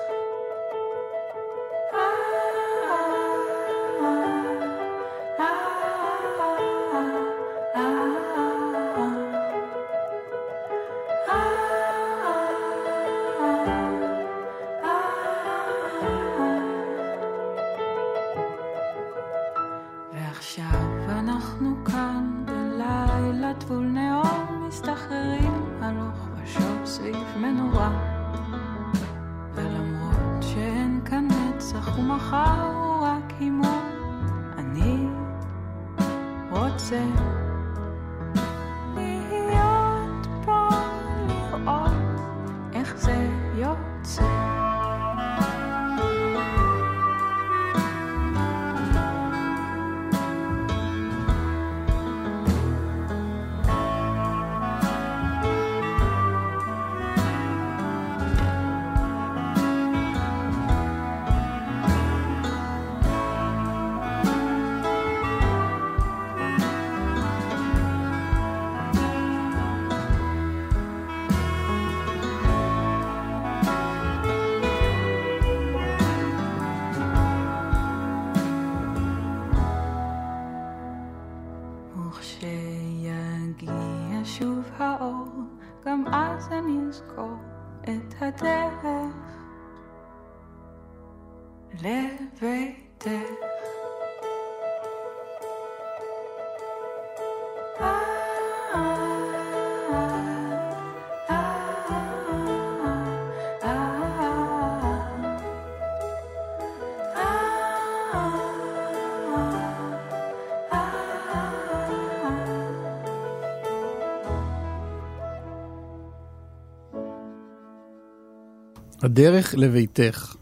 הדרך לביתך.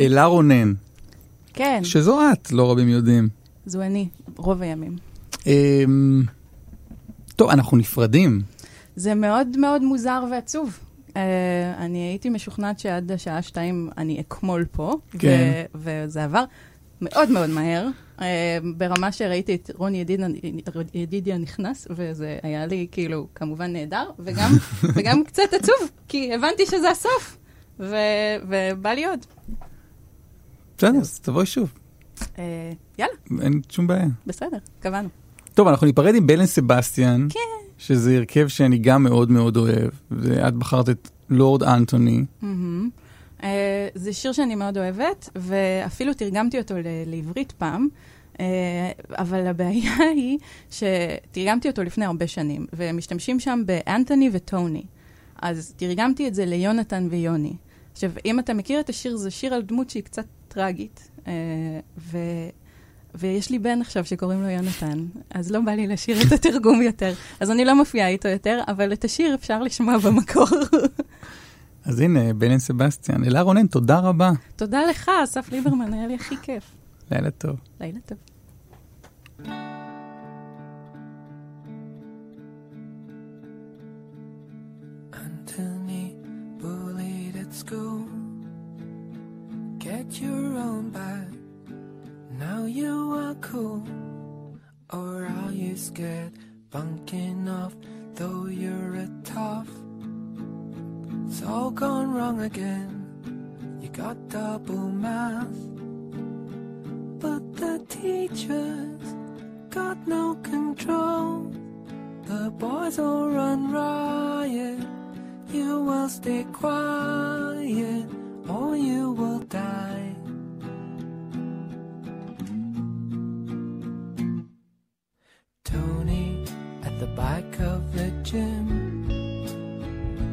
אלה רונן, כן, שזו את, לא רבים יודעים. זו אני, רוב הימים. אמ, טוב, אנחנו נפרדים. זה מאוד מאוד מוזר ועצוב. Uh, אני הייתי משוכנעת שעד השעה שתיים אני אקמול פה, כן. ו- וזה עבר מאוד מאוד מהר, uh, ברמה שראיתי את רוני ידידיה, ידידיה נכנס, וזה היה לי כאילו כמובן נהדר, וגם, [laughs] וגם קצת עצוב, כי הבנתי שזה הסוף, ו- ובא לי עוד. בסדר, אז תבואי שוב, Uh, יאללה, אין שום בעיה. בסדר, קבענו. טוב, אנחנו ניפרד עם בלן סבסטיאן, כן. שזה הרכב שאני גם מאוד מאוד אוהב, ואת בחרת את לורד אנטוני. אה, זה שיר שאני מאוד אוהבת, ואפילו תרגמתי אותו לעברית פעם, אה, אבל הבעיה [laughs] היא שתרגמתי אותו לפני הרבה שנים, ומשתמשים שם באנתוני וטוני. אז תרגמתי את זה ליונתן ויוני. עכשיו, אם אתה מכיר את השיר, זה שיר על דמות שהיא קצת טרגית, אה, ו... ויש לי בן עכשיו שקוראים לו יונתן, אז לא בא לי לשיר את התרגום יותר. אז אני לא מופיעה איתו יותר, אבל את השיר אפשר לשמוע במקור. אז הנה, בלן סבסטיאן. אלה רונן, תודה רבה. תודה לך, אסף ליברמן, היה לי הכי כיף. לילה טוב. לילה טוב. School. Get your own bag. Now you are cool. Or are you scared? Bunking off, though you're a tough. It's all gone wrong again. You got double math. But the teachers got no control. The boys all run riot. You will stay quiet or you will die. Tony at the back of the gym.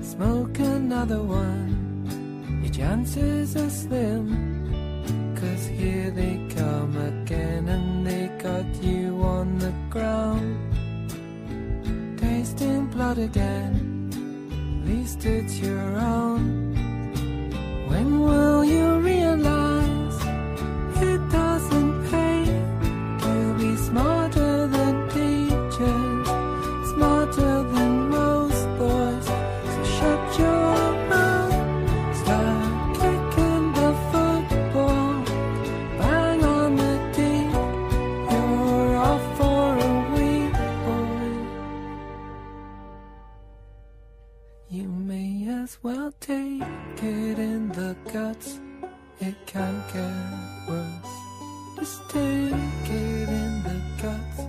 Smoke another one. Your chances are slim. Cause here they come again and they got you on the ground. Tasting blood again. Least it's your own. When will you realize well take it in the guts. It can't get worse. Just take it in the guts.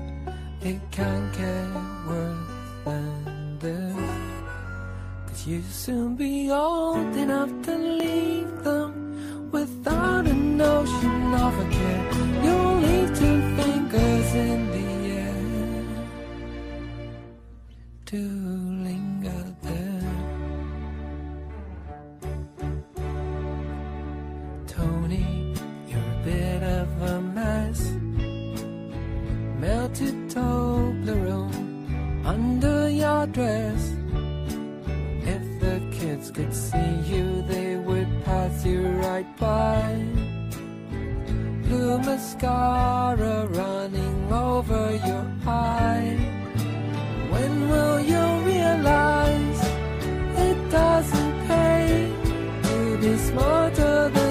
It can't get worse than this. Cause you'll soon be old enough to leave them without a notion of a care. You'll leave two fingers in the air to dress. If the kids could see you, they would pass you right by. Blue mascara running over your eye. When will you realize it doesn't pay to be smarter than?